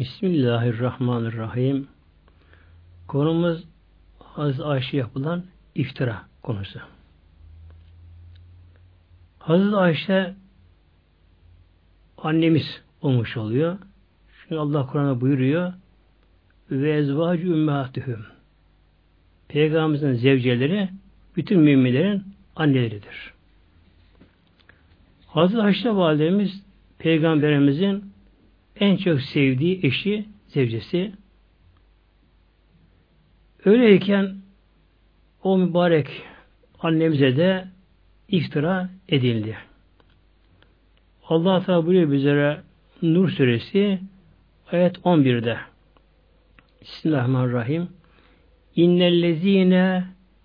Bismillahirrahmanirrahim. Konumuz Hazreti Ayşe yapılan iftira konusu. Hazreti Ayşe annemiz olmuş oluyor. Çünkü Allah Kur'an'a buyuruyor ve ezvacı ümmetühüm Peygamberimizin zevceleri bütün müminlerin anneleridir. Hazreti Ayşe validemiz Peygamberimizin en çok sevdiği eşi, zevcesi. Öyleyken o mübarek annemize de iftira edildi. Allah Teala buyuruyor bizlere Nur suresi ayet 11'de Bismillahirrahmanirrahim İnnellezine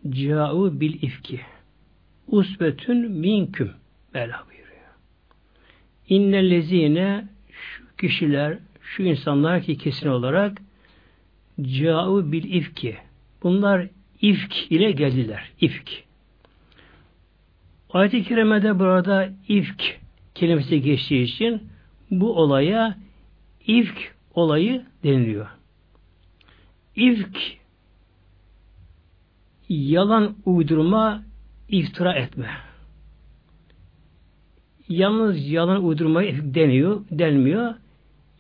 ca'u bil ifki usbetün minküm Mevla buyuruyor. İnnellezine kişiler, şu insanlar ki kesin olarak ca'u bil ifki bunlar ifk ile geldiler. İfk. Ayet-i Kerime'de burada ifk kelimesi geçtiği için bu olaya ifk olayı deniliyor. İfk yalan uydurma, iftira etme. Yalnız yalan uydurma deniyor, denmiyor.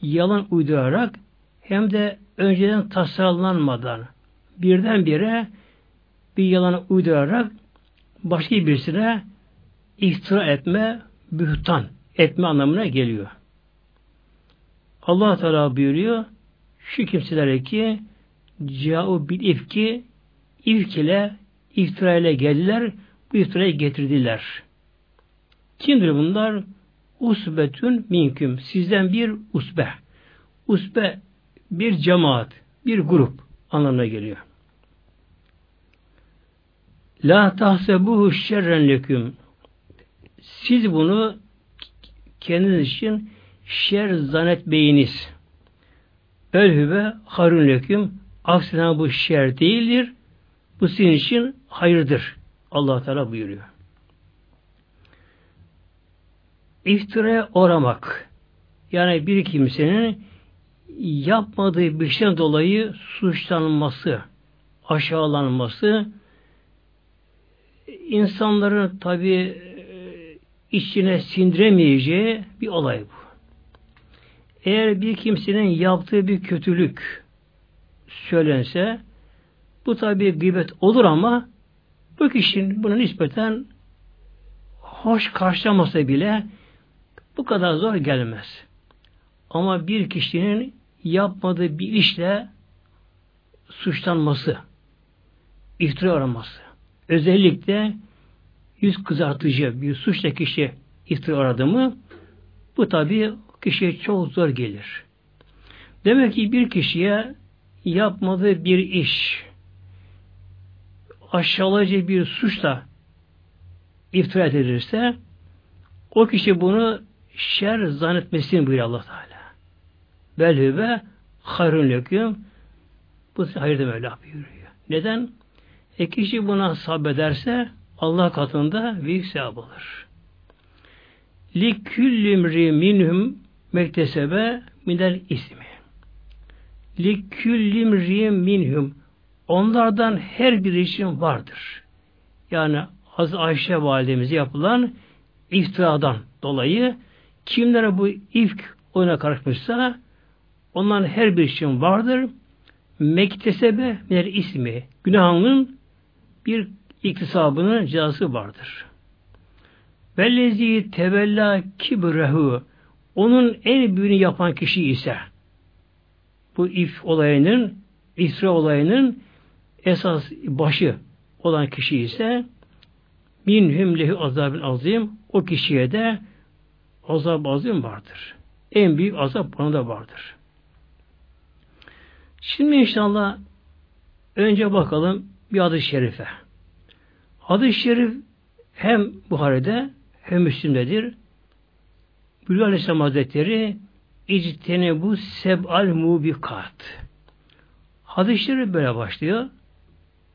Yalan uydurarak hem de önceden tasarlanmadan birdenbire bir yalan uydurarak başka birisine iftira etme, bühtan etme anlamına geliyor. Allah Teala buyuruyor şu kimselere ki ca'u bil ifki ifk ile iftira ile geldiler bu iftirayı getirdiler. Kimdir bunlar? Usbetün minküm. Sizden bir usbe. Usbe bir cemaat, bir grup anlamına geliyor. La tahsebuhu şerren leküm. Siz bunu kendiniz için şer zannetmeyiniz. Belhübe harun leküm. Aksine bu şer değildir. Bu sizin için hayırdır. allah Teala buyuruyor. İftiraya uğramak. Yani bir kimsenin yapmadığı bir şeyden dolayı suçlanması, aşağılanması, insanların tabi e, içine sindiremeyeceği bir olay bu. Eğer bir kimsenin yaptığı bir kötülük söylense, bu tabi gıybet olur ama bu kişinin buna nispeten hoş karşılamasa bile bu kadar zor gelmez. Ama bir kişinin yapmadığı bir işle suçlanması, iftira araması, özellikle yüz kızartıcı bir suçla kişi iftira aradı mı bu tabi kişiye çok zor gelir. Demek ki bir kişiye yapmadığı bir iş aşağılayıcı bir suçla iftira edilirse o kişi bunu şer zannetmesini buyuruyor Allah Teala. Belhübe hayrun leküm bu hayır da Mevla buyuruyor. Neden? E kişi buna sabrederse Allah katında büyük sevap alır. Li küllimri minhum mektesebe minel ismi. Li küllimri minhum onlardan her bir için vardır. Yani Hazreti Ayşe validemize yapılan iftiradan dolayı kimlere bu ifk oyuna karışmışsa onların her bir için vardır. Mektesebe minel ismi. Günahının bir iktisabının cezası vardır. Vellezi tevella kibrehu onun en büyüğünü yapan kişi ise bu if olayının İsra olayının esas başı olan kişi ise min lehu azabın azim o kişiye de azab azim vardır. En büyük azap buna da vardır. Şimdi inşallah önce bakalım bir adı şerife. Adı şerif hem Buhari'de hem Müslim'dedir. Bülü Aleyhisselam Hazretleri bu seb'al mubikat. Hadis-i şerif böyle başlıyor.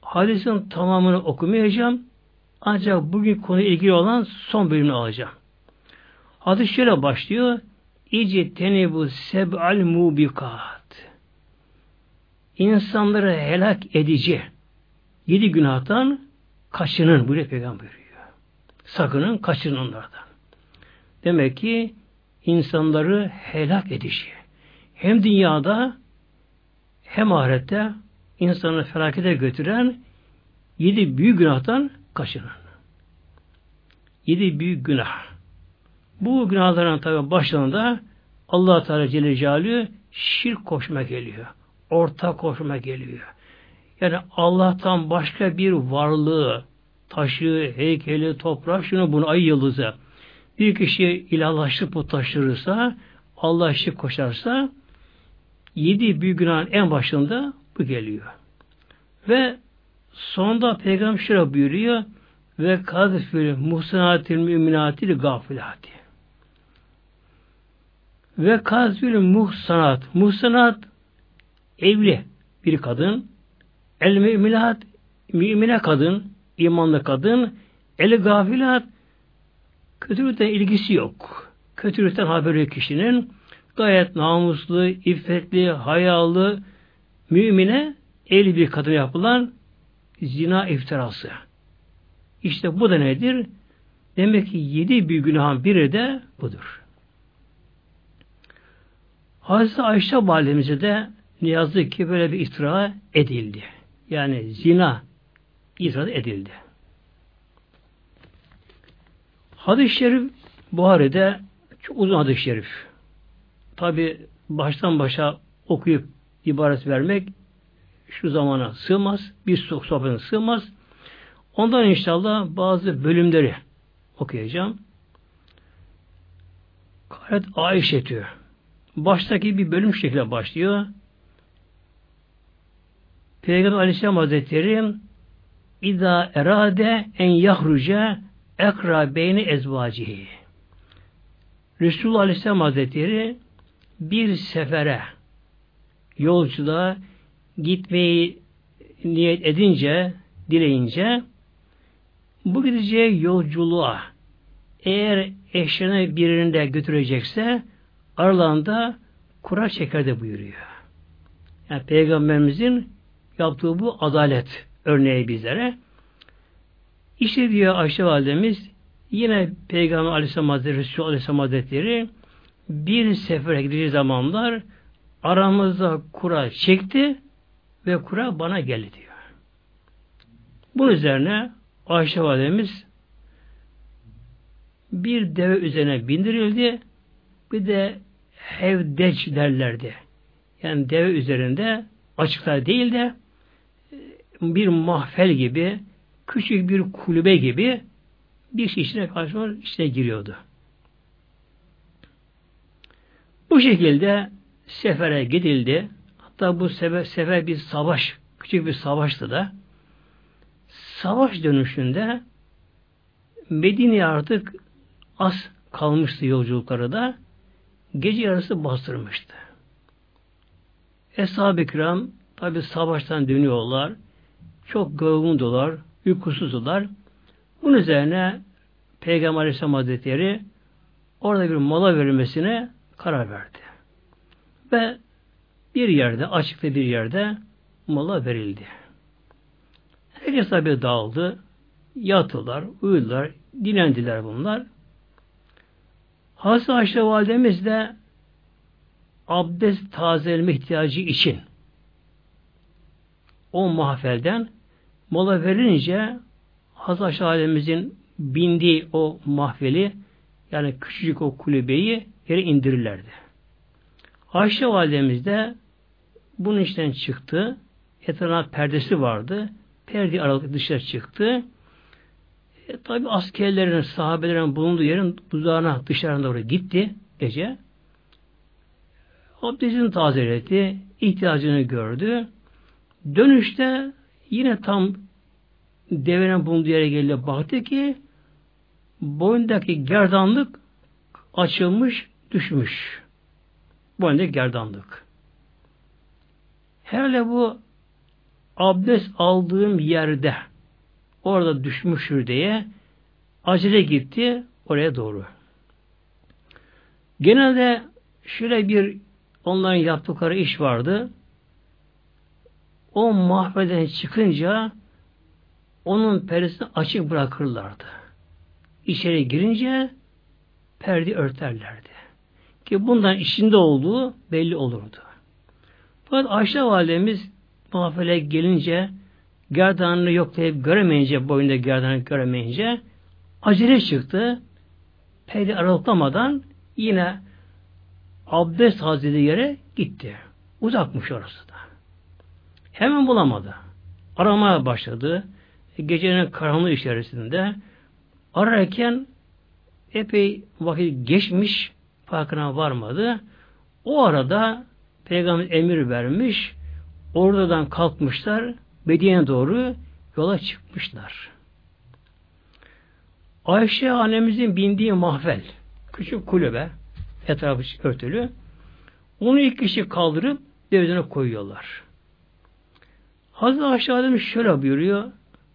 Hadisin tamamını okumayacağım. Ancak bugün konu ilgili olan son bölümünü alacağım. Hadis şöyle başlıyor. İci bu seb'al mubikat. İnsanları helak edici yedi günahtan kaçının buyuruyor Peygamber buyuruyor. Sakının kaçının onlardan. Demek ki insanları helak edici. Hem dünyada hem ahirette insanı felakete götüren yedi büyük günahtan kaçının. Yedi büyük günah. Bu günahların tabi başlarında allah Teala Celle Celaluhu şirk koşma geliyor. Ortak koşma geliyor. Yani Allah'tan başka bir varlığı, taşı, heykeli, toprak, şunu bunu ay yıldızı bir kişi ilahlaşıp putlaştırırsa, Allah şirk koşarsa yedi büyük günahın en başında bu geliyor. Ve sonunda Peygamber şöyle buyuruyor ve kadfil muhsanatil müminatil gafilati. Ve kazül muhsanat. Muhsanat evli bir kadın. El müminat mümine kadın, imanlı kadın. El gafilat kötülükten ilgisi yok. Kötülükten haberi kişinin. Gayet namuslu, iffetli, hayalı, mümine evli bir kadın yapılan zina iftirası. İşte bu da nedir? Demek ki yedi bir günahın biri de budur. Hazreti Ayşe validemize de ne yazık ki böyle bir iftira edildi. Yani zina iftira edildi. Hadis-i şerif Buhari'de çok uzun hadis-i şerif. Tabi baştan başa okuyup ibaret vermek şu zamana sığmaz. Bir sohbetine sığmaz. Ondan inşallah bazı bölümleri okuyacağım. Gayet Ayşe diyor. Baştaki bir bölüm şekilde başlıyor. Peygamber Aleyhisselam Hazretleri İza erade en yahruca ekra beyni ezvacihi. Resulullah Aleyhisselam Hazretleri bir sefere yolculuğa gitmeyi niyet edince, dileyince bu gideceği yolculuğa eğer eşlerine birinde götürecekse aralarında kura çeker buyuruyor. Yani Peygamberimizin yaptığı bu adalet örneği bizlere. İşte diyor Ayşe Validemiz yine Peygamber Aleyhisselam Hazretleri, Resulü Aleyhisselam Hazretleri bir sefere gideceği zamanlar aramızda kura çekti ve kura bana geldi diyor. Bunun üzerine Ayşe Validemiz bir deve üzerine bindirildi. Bir de hevdeç derlerdi. Yani deve üzerinde açıkta değil de bir mahfel gibi küçük bir kulübe gibi bir şey içine karşı içine giriyordu. Bu şekilde sefere gidildi. Hatta bu sefer, sefer bir savaş, küçük bir savaştı da. Savaş dönüşünde Medine'ye artık az kalmıştı yolculukları da gece yarısı bastırmıştı. Eshab-ı kiram tabi savaştan dönüyorlar. Çok yorgundular, uykusuzdular. Bunun üzerine Peygamber Aleyhisselam Hazretleri orada bir mola verilmesine karar verdi. Ve bir yerde, açıkta bir yerde mola verildi. Herkes tabi dağıldı. Yattılar, uyudular, dinlendiler bunlar. Hazreti Ayşe validemiz de abdest tazeleme ihtiyacı için o mahfelden mola verince Hazreti Ayşe validemizin bindiği o mahfeli yani küçücük o kulübeyi yere indirirlerdi. Ayşe validemiz de bunun içten çıktı. Etrafına perdesi vardı. Perde aralık dışarı çıktı. E, tabi askerlerin, sahabelerin bulunduğu yerin buzağına dışarında oraya gitti gece. Abdestini tazeledi, ihtiyacını gördü. Dönüşte yine tam devenin bulunduğu yere geldi. Baktı ki boyundaki gerdanlık açılmış, düşmüş. Boyundaki gerdanlık. Herhalde bu abdest aldığım yerde orada düşmüştür diye acele gitti oraya doğru. Genelde şöyle bir onların yaptıkları iş vardı. O mahveden çıkınca onun perdesini açık bırakırlardı. İçeri girince perde örterlerdi. Ki bundan içinde olduğu belli olurdu. Fakat Ayşe validemiz muhafele gelince gerdanını yoklayıp göremeyince, boyunda gerdanını göremeyince acele çıktı. Perde aralıklamadan yine abdest hazreti yere gitti. Uzakmış orası da. Hemen bulamadı. Aramaya başladı. Gecenin karanlığı içerisinde ararken epey vakit geçmiş farkına varmadı. O arada Peygamber emir vermiş. Oradan kalkmışlar. Medine'ye doğru yola çıkmışlar. Ayşe annemizin bindiği mahvel, küçük kulübe, etrafı örtülü. Onu ilk kişi kaldırıp devletine koyuyorlar. Hazreti Ayşe Adem şöyle buyuruyor.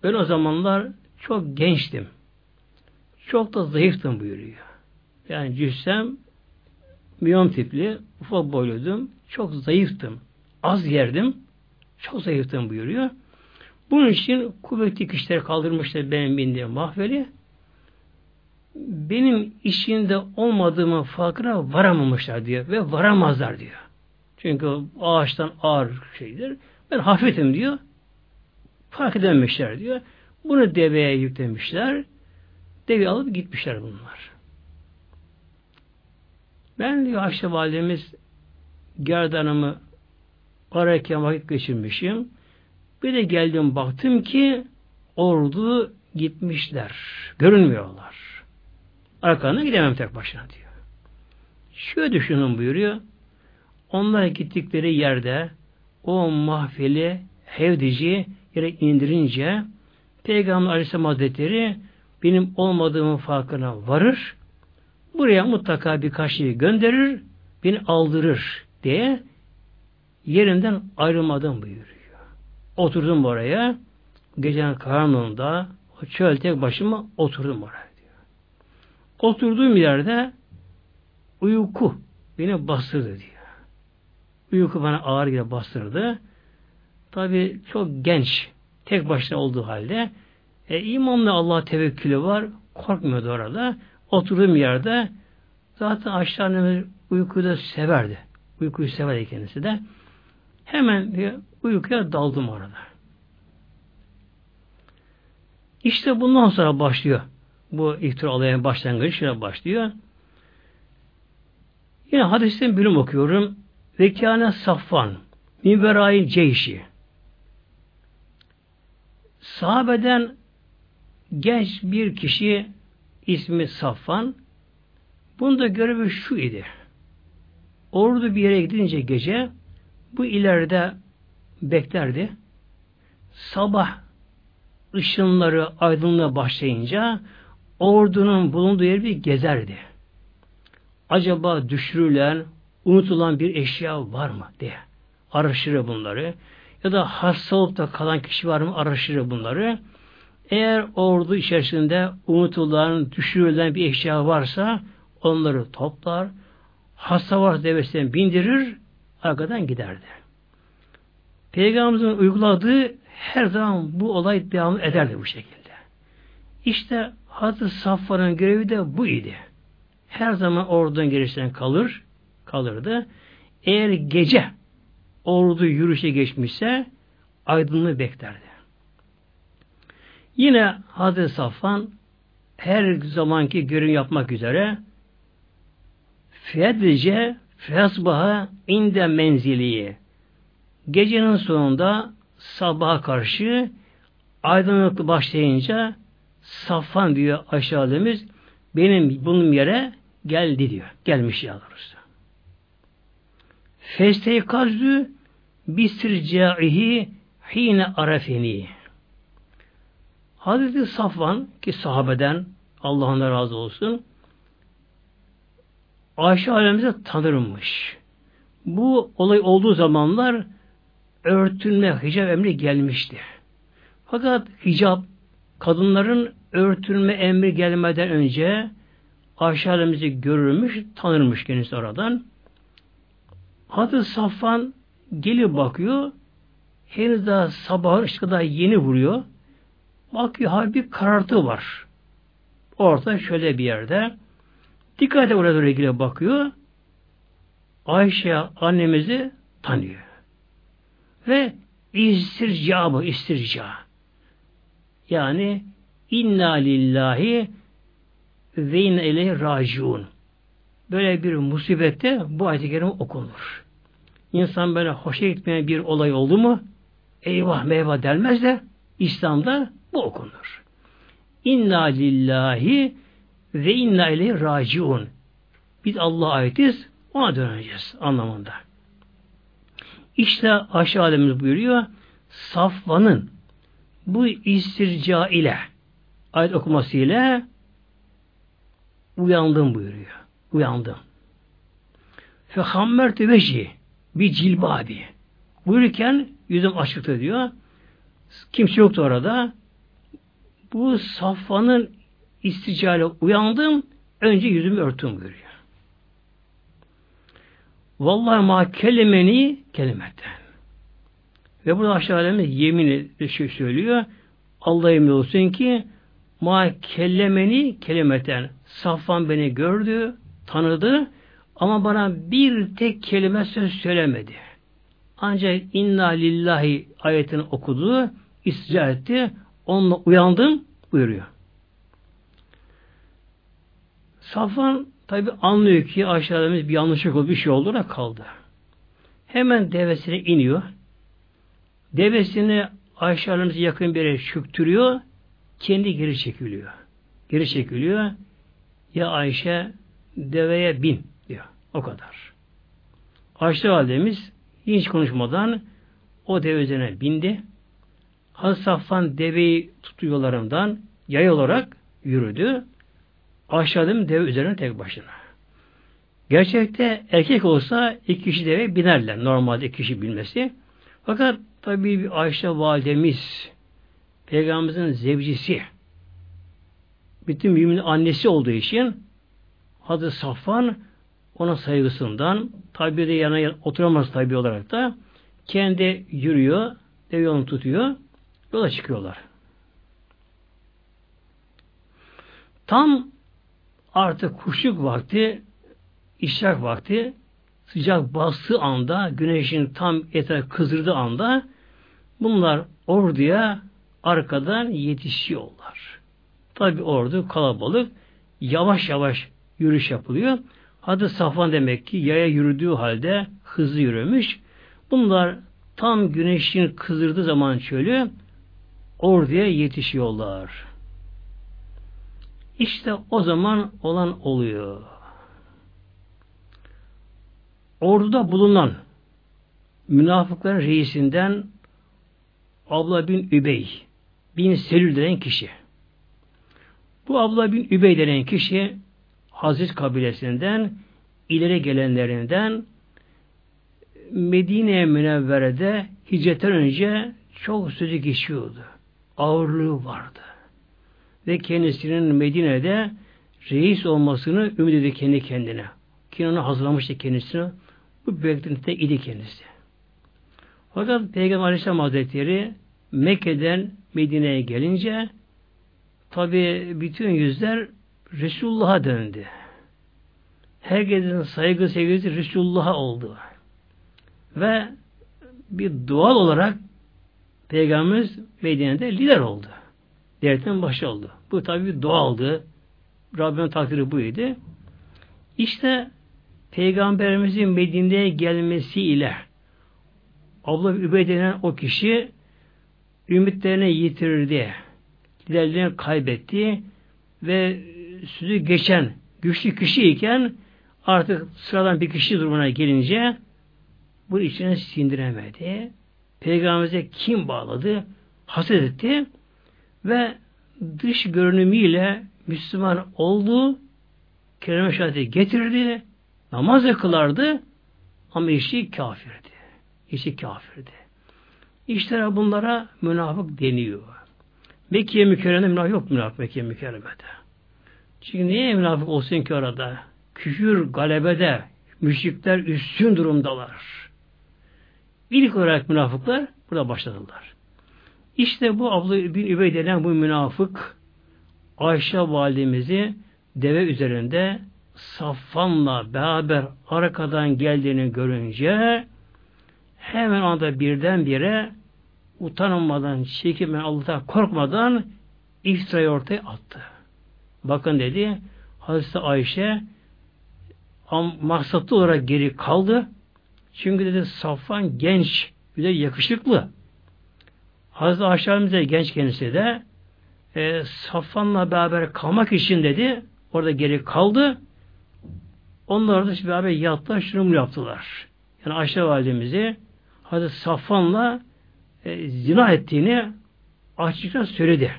Ben o zamanlar çok gençtim. Çok da zayıftım buyuruyor. Yani cüssem miyom tipli, ufak boyluydum, çok zayıftım. Az yerdim, çok zayıftım buyuruyor. Bunun için kuvvetli kişiler kaldırmışlar benim bindiğim mahveli. Benim işinde olmadığımı farkına varamamışlar diyor ve varamazlar diyor. Çünkü ağaçtan ağır şeydir. Ben hafifim diyor. Fark edememişler diyor. Bunu deveye yüklemişler. Devi alıp gitmişler bunlar. Ben diyor Ayşe validemiz gerdanımı ararken vakit geçirmişim. Bir de geldim baktım ki ordu gitmişler. Görünmüyorlar. Arkalarına gidemem tek başına diyor. Şöyle düşünün buyuruyor. Onlar gittikleri yerde o mahfili hevdici yere indirince Peygamber Aleyhisselam Hazretleri benim olmadığımın farkına varır. Buraya mutlaka birkaç şey gönderir, beni aldırır diye yerimden ayrılmadım buyuruyor. Oturdum oraya. Gecenin karanlığında o çöl tek başıma oturdum oraya diyor. Oturduğum yerde uyku beni bastırdı diyor. Uyku bana ağır gibi bastırdı. Tabi çok genç, tek başına olduğu halde e, imanla Allah tevekkülü var, korkmuyordu orada. Oturduğum yerde zaten aşağı uykuyu da severdi. Uykuyu severdi kendisi de. Hemen bir uykuya daldım orada. İşte bundan sonra başlıyor. Bu iftira olayın başlangıcı şöyle başlıyor. Yine hadisten bölüm okuyorum. Vekâne Safvan Minberâi Ceyşi Sahabeden genç bir kişi ismi Safvan bunda görevi şu idi. Ordu bir yere gidince gece bu ileride beklerdi. Sabah ışınları aydınlığa başlayınca ordunun bulunduğu yeri bir gezerdi. Acaba düşürülen, unutulan bir eşya var mı diye araştırır bunları. Ya da hasta olup da kalan kişi var mı araştırır bunları. Eğer ordu içerisinde unutulan, düşürülen bir eşya varsa onları toplar, hasta varsa devesine bindirir, arkadan giderdi. Peygamberimizin uyguladığı her zaman bu olay devam ederdi bu şekilde. İşte Hazreti Safvar'ın görevi de bu idi. Her zaman oradan gerisinden kalır, kalırdı. Eğer gece ordu yürüyüşe geçmişse aydınlığı beklerdi. Yine Hazreti Safvan her zamanki görev yapmak üzere fiyadlice Fesbaha inde menziliye. Gecenin sonunda sabaha karşı aydınlık başlayınca Safan diyor aşağıdığımız benim bunun yere geldi diyor. Gelmiş ya doğrusu. Festeykazü bisircaihi hine arefeni. Hazreti Safvan ki sahabeden Allah'ın razı olsun Ayşe alemize tanırmış. Bu olay olduğu zamanlar örtünme, hicap emri gelmişti. Fakat hicap, kadınların örtünme emri gelmeden önce Ayşe alemizi görürmüş, tanırmış kendisi oradan. Hazreti Safvan gelip bakıyor. Henüz daha sabah ışığı daha yeni vuruyor. Bakıyor ha bir karartı var. Orta şöyle bir yerde. Dikkate oraya doğru ilgili bakıyor. Ayşe annemizi tanıyor. Ve istirca mı? istirca. Yani inna lillahi ve inna ileyhi raciun. Böyle bir musibette bu ayet-i kerime okunur. İnsan böyle hoşa gitmeyen bir olay oldu mu eyvah meyvah delmez de İslam'da bu okunur. İnna lillahi ve inna ileyhi raciun. Biz Allah'a aitiz, ona döneceğiz anlamında. İşte aşağı alemiz buyuruyor. Safvanın bu istirca ile ayet okuması ile uyandım buyuruyor. Uyandım. Fehammertü veci bir cilbabi. Buyururken yüzüm açıktı diyor. Kimse yoktu orada. Bu Safvan'ın isticale uyandım. Önce yüzümü örttüm buyuruyor. Vallahi ma kelimeni kelimetten. Ve burada aşağıda yemin şey söylüyor. Allah emin olsun ki ma kellemeni kelimeten. Safvan beni gördü, tanıdı ama bana bir tek kelime söz söylemedi. Ancak inna lillahi ayetini okudu, istica etti. Onunla uyandım buyuruyor. Safvan tabi anlıyor ki aşağıda bir yanlışlık oldu, bir şey oldu da kaldı. Hemen devesine iniyor. Devesini aşağılarımıza yakın bir yere çöktürüyor. Kendi geri çekiliyor. Geri çekiliyor. Ya Ayşe deveye bin diyor. O kadar. Ayşe validemiz hiç konuşmadan o deve üzerine bindi. Hazreti Safvan deveyi tutuyorlarından yay olarak yürüdü. Aşağıdım deve üzerine tek başına. Gerçekte erkek olsa iki kişi deve binerler. Normalde iki kişi bilmesi. Fakat tabii bir Ayşe validemiz Peygamberimizin zevcisi bütün müminin annesi olduğu için Hazreti Safvan ona saygısından tabi de yana oturamaz tabi olarak da kendi yürüyor, dev yolunu tutuyor, yola çıkıyorlar. Tam artık kuşluk vakti, işrak vakti, sıcak bastığı anda, güneşin tam etrafı kızdırdığı anda bunlar orduya arkadan yetişiyorlar. Tabi ordu kalabalık, yavaş yavaş yürüyüş yapılıyor. Adı Safvan demek ki yaya yürüdüğü halde hızlı yürümüş. Bunlar tam güneşin kızdırdığı zaman çölü orduya yetişiyorlar. İşte o zaman olan oluyor. Orduda bulunan münafıkların reisinden Abla bin Übey bin Selül denen kişi. Bu Abla bin Übey denen kişi Hazret kabilesinden ileri gelenlerinden Medine Münevvere'de hicretten önce çok sözü geçiyordu. Ağırlığı vardı. Ve kendisinin Medine'de reis olmasını ümit ediyor kendi kendine. Kinan'ı hazırlamıştı kendisine. Bu beklentide idi kendisi. Fakat Peygamber Aleyhisselam Hazretleri Mekke'den Medine'ye gelince tabi bütün yüzler Resulullah'a döndü. Herkesin saygı sevgisi Resulullah'a oldu. Ve bir doğal olarak Peygamberimiz Medine'de lider oldu. Devletin başı oldu. Bu tabi doğaldı. Rabbimin takdiri buydu. İşte Peygamberimizin Medine'ye gelmesiyle Abla Übey denen o kişi ümitlerini yitirdi. Liderliğini kaybetti ve sözü geçen güçlü kişiyken artık sıradan bir kişi durumuna gelince bu içine sindiremedi. Peygamberimize kim bağladı? Haset etti ve dış görünümüyle Müslüman oldu, kelime şehadeti getirdi, namaz kılardı ama işi kafirdi. İşi kafirdi. İşte bunlara münafık deniyor. Mekke mükerremede münafık yok münafık Mekke mükerremede. Çünkü niye münafık olsun ki orada? Küfür galebede, Müşrikler üstün durumdalar. İlk olarak münafıklar burada başladılar. İşte bu Abla bin Übey denen bu münafık Ayşe validemizi deve üzerinde Safvan'la beraber arkadan geldiğini görünce hemen anda birdenbire utanmadan, çekinmeden, Allah'tan korkmadan iftirayı ortaya attı. Bakın dedi, Hazreti Ayşe maksatlı olarak geri kaldı. Çünkü dedi Safvan genç, bir de yakışıklı. Hazreti Ayşe genç kendisi de e, Safvan'la beraber kalmak için dedi, orada geri kaldı. Onlar da beraber yattılar, şunu yaptılar. Yani Ayşe validemizi Hazreti Safvan'la e, zina ettiğini açıkça söyledi.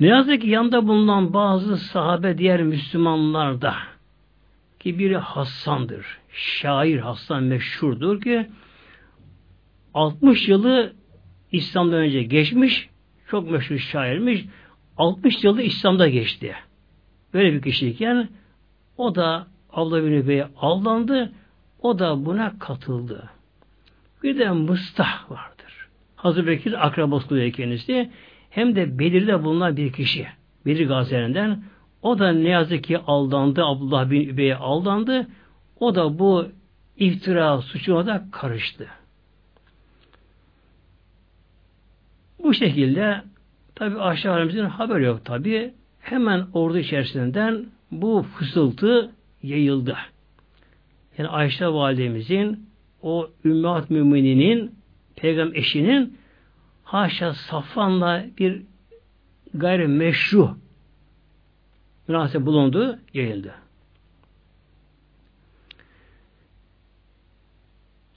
Ne yazık ki yanında bulunan bazı sahabe diğer Müslümanlar da ki biri Hassan'dır. Şair Hassan meşhurdur ki 60 yılı İslam'dan önce geçmiş çok meşhur şairmiş. 60 yılı İslam'da geçti. Böyle bir kişiyken o da Allah bin Übey'e aldandı. O da buna katıldı. Bir de Mustah vardır. Hazreti Bekir akrabası kendisi. Hem de Bedir'de bulunan bir kişi. Bedir gazilerinden. O da ne yazık ki aldandı. Abdullah bin Übey'e aldandı. O da bu iftira suçuna da karıştı. Bu şekilde tabi aşağılarımızın haber yok tabi. Hemen ordu içerisinden bu fısıltı yayıldı. Yani Ayşe validemizin o ümmet mümininin peygamber eşinin haşa Safvan'la bir gayri meşru münasebet bulundu, yayıldı.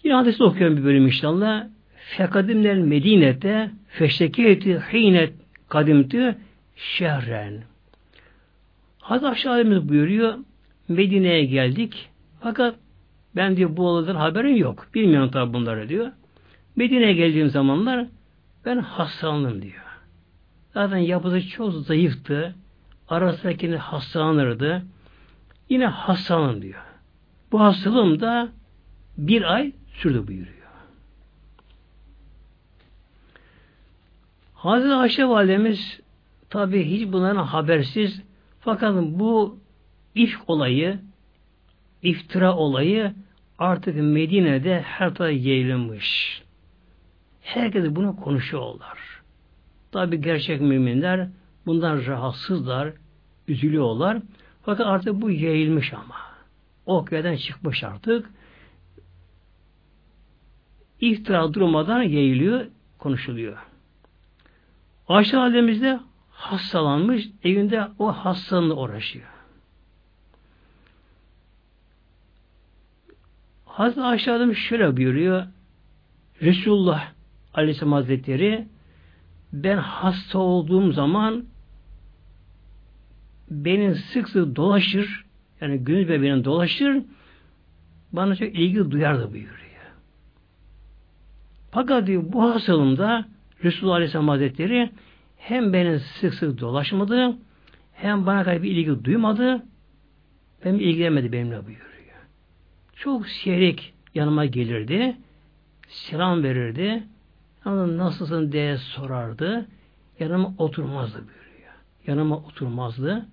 Yine hadisi okuyorum bir bölüm inşallah. Fekadimler Medine'de feşteketi hinet kadimtü şehren. Hazreti Aşağıdemiz buyuruyor. Medine'ye geldik. Fakat ben diyor bu olaydan haberim yok. Bilmiyorum tabi bunları diyor. Medine'ye geldiğim zamanlar ben hastalandım diyor. Zaten yapısı çok zayıftı. Arasındakini hastalanırdı. Yine hastalandım diyor. Bu hastalığım da bir ay sürdü buyuruyor. Hazreti Ayşe validemiz tabi hiç bunların habersiz fakat bu ifk olayı iftira olayı artık Medine'de her tarafa yayılmış. Herkes bunu konuşuyorlar. Tabi gerçek müminler bundan rahatsızlar, üzülüyorlar. Fakat artık bu yayılmış ama. O köyden çıkmış artık. İftira durmadan yayılıyor, konuşuluyor. Ayşe halde hastalanmış, evinde o hastalığını uğraşıyor. Hazreti Ayşe şöyle buyuruyor. Resulullah Aleyhisselam Hazretleri ben hasta olduğum zaman beni sık sık dolaşır yani günüz benim dolaşır bana çok ilgi duyardı buyuruyor. Fakat diyor, bu hastalığımda Resulullah Aleyhisselam Hazretleri hem beni sık sık dolaşmadı hem bana kadar bir ilgi duymadı hem ilgilenmedi benimle buyuruyor. Çok seyrek yanıma gelirdi. Selam verirdi. Nasılsın diye sorardı. Yanıma oturmazdı buyuruyor. Yanıma oturmazdı.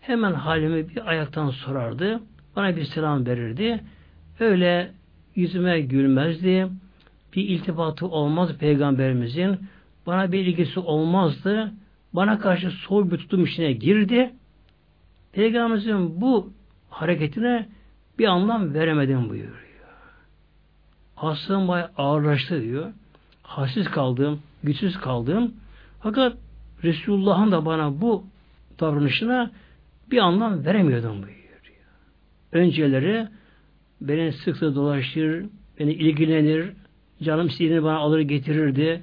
Hemen halimi bir ayaktan sorardı. Bana bir selam verirdi. Öyle yüzüme gülmezdi. Bir iltifatı olmaz peygamberimizin. Bana bir ilgisi olmazdı. Bana karşı soğuk bir tutum içine girdi. Peygamberimizin bu hareketine bir anlam veremedim buyuruyor. Hastalığım bayağı ağırlaştı diyor. Halsiz kaldım, güçsüz kaldım. Fakat Resulullah'ın da bana bu davranışına bir anlam veremiyordum buyuruyor. Önceleri beni sık sık dolaşır, beni ilgilenir, canım istediğini bana alır getirirdi.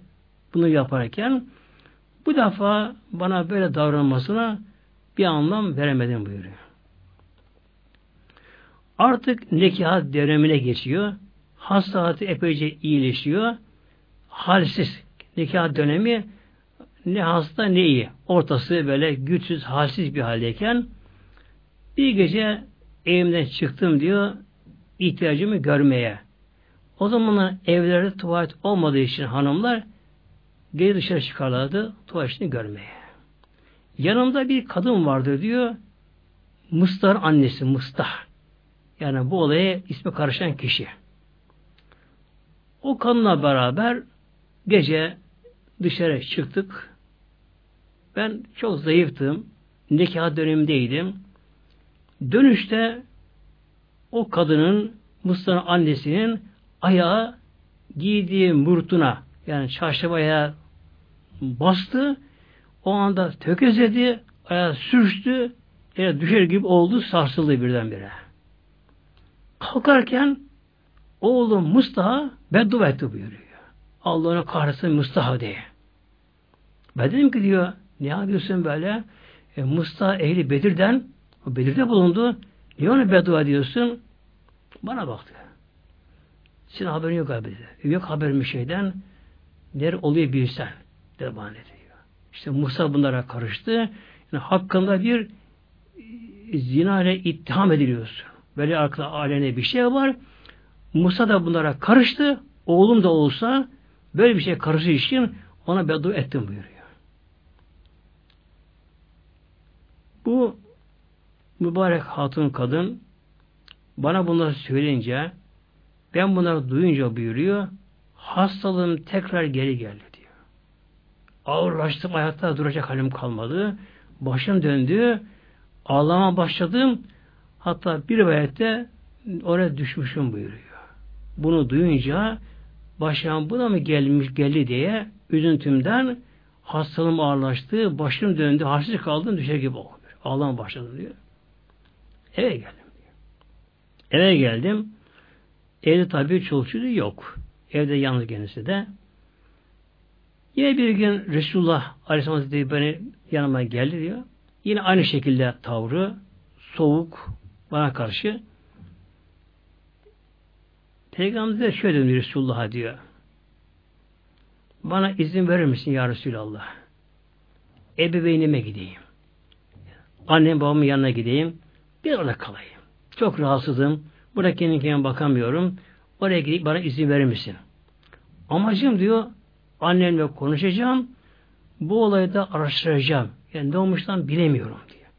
Bunu yaparken bu defa bana böyle davranmasına bir anlam veremedim buyuruyor. Artık nikah dönemine geçiyor. Hastalığı epeyce iyileşiyor. Halsiz nikah dönemi ne hasta ne iyi. Ortası böyle güçsüz, halsiz bir haldeyken bir gece evimden çıktım diyor ihtiyacımı görmeye. O zamanlar evlerde tuvalet olmadığı için hanımlar geri dışarı çıkarlardı tuvaletini görmeye. Yanımda bir kadın vardır diyor. Mıstar annesi Mıstah. Yani bu olaya ismi karışan kişi. O kadınla beraber gece dışarı çıktık. Ben çok zayıftım. Nikah dönemindeydim. Dönüşte o kadının Mustafa'nın annesinin ayağı giydiği murtuna yani çarşafaya bastı. O anda tökezledi, ayağı sürçtü, yere düşer gibi oldu, sarsıldı birdenbire. Kalkarken oğlum Mustafa beddua etti buyuruyor. Allah'ın kahretsin Mustafa diye. Ben dedim ki diyor, ne yapıyorsun böyle? E, Mustafa ehli Bedir'den, o Bedir'de bulundu. Niye ona beddua ediyorsun? Bana baktı. Senin haberin yok abi dedi. Yok haberim bir şeyden. Der oluyor bilsen. Dedi bana diyor. İşte Musa bunlara karıştı. Yani hakkında bir e, zina ile ittiham ediliyorsun. Böyle arkada alene bir şey var. Musa da bunlara karıştı. Oğlum da olsa böyle bir şey karıştığı için ona beddua ettim buyuruyor. Bu mübarek hatun kadın bana bunları söyleyince ben bunları duyunca buyuruyor hastalığım tekrar geri geldi diyor. Ağırlaştım ayakta duracak halim kalmadı. Başım döndü. Ağlama başladım. Hatta bir rivayette oraya düşmüşüm buyuruyor. Bunu duyunca başım buna mı gelmiş geldi diye üzüntümden hastalığım ağırlaştı, başım döndü, halsiz kaldım, düşer gibi oldu. Ağlama başladım diyor. Eve geldim diyor. Eve geldim. Evde tabii çoluk yok. Evde yalnız kendisi de. Yine bir gün Resulullah Aleyhisselam Hazretleri beni yanıma geldi diyor. Yine aynı şekilde tavrı, soğuk, bana karşı. Peygamber de şöyle dedi Resulullah'a diyor. Bana izin verir misin ya Resulallah? Ebeveynime gideyim. Annem babamın yanına gideyim. Bir orada kalayım. Çok rahatsızım. Burada kendi bakamıyorum. Oraya gidip bana izin verir misin? Amacım diyor annemle konuşacağım. Bu olayı da araştıracağım. Yani ne olmuştan bilemiyorum diyor.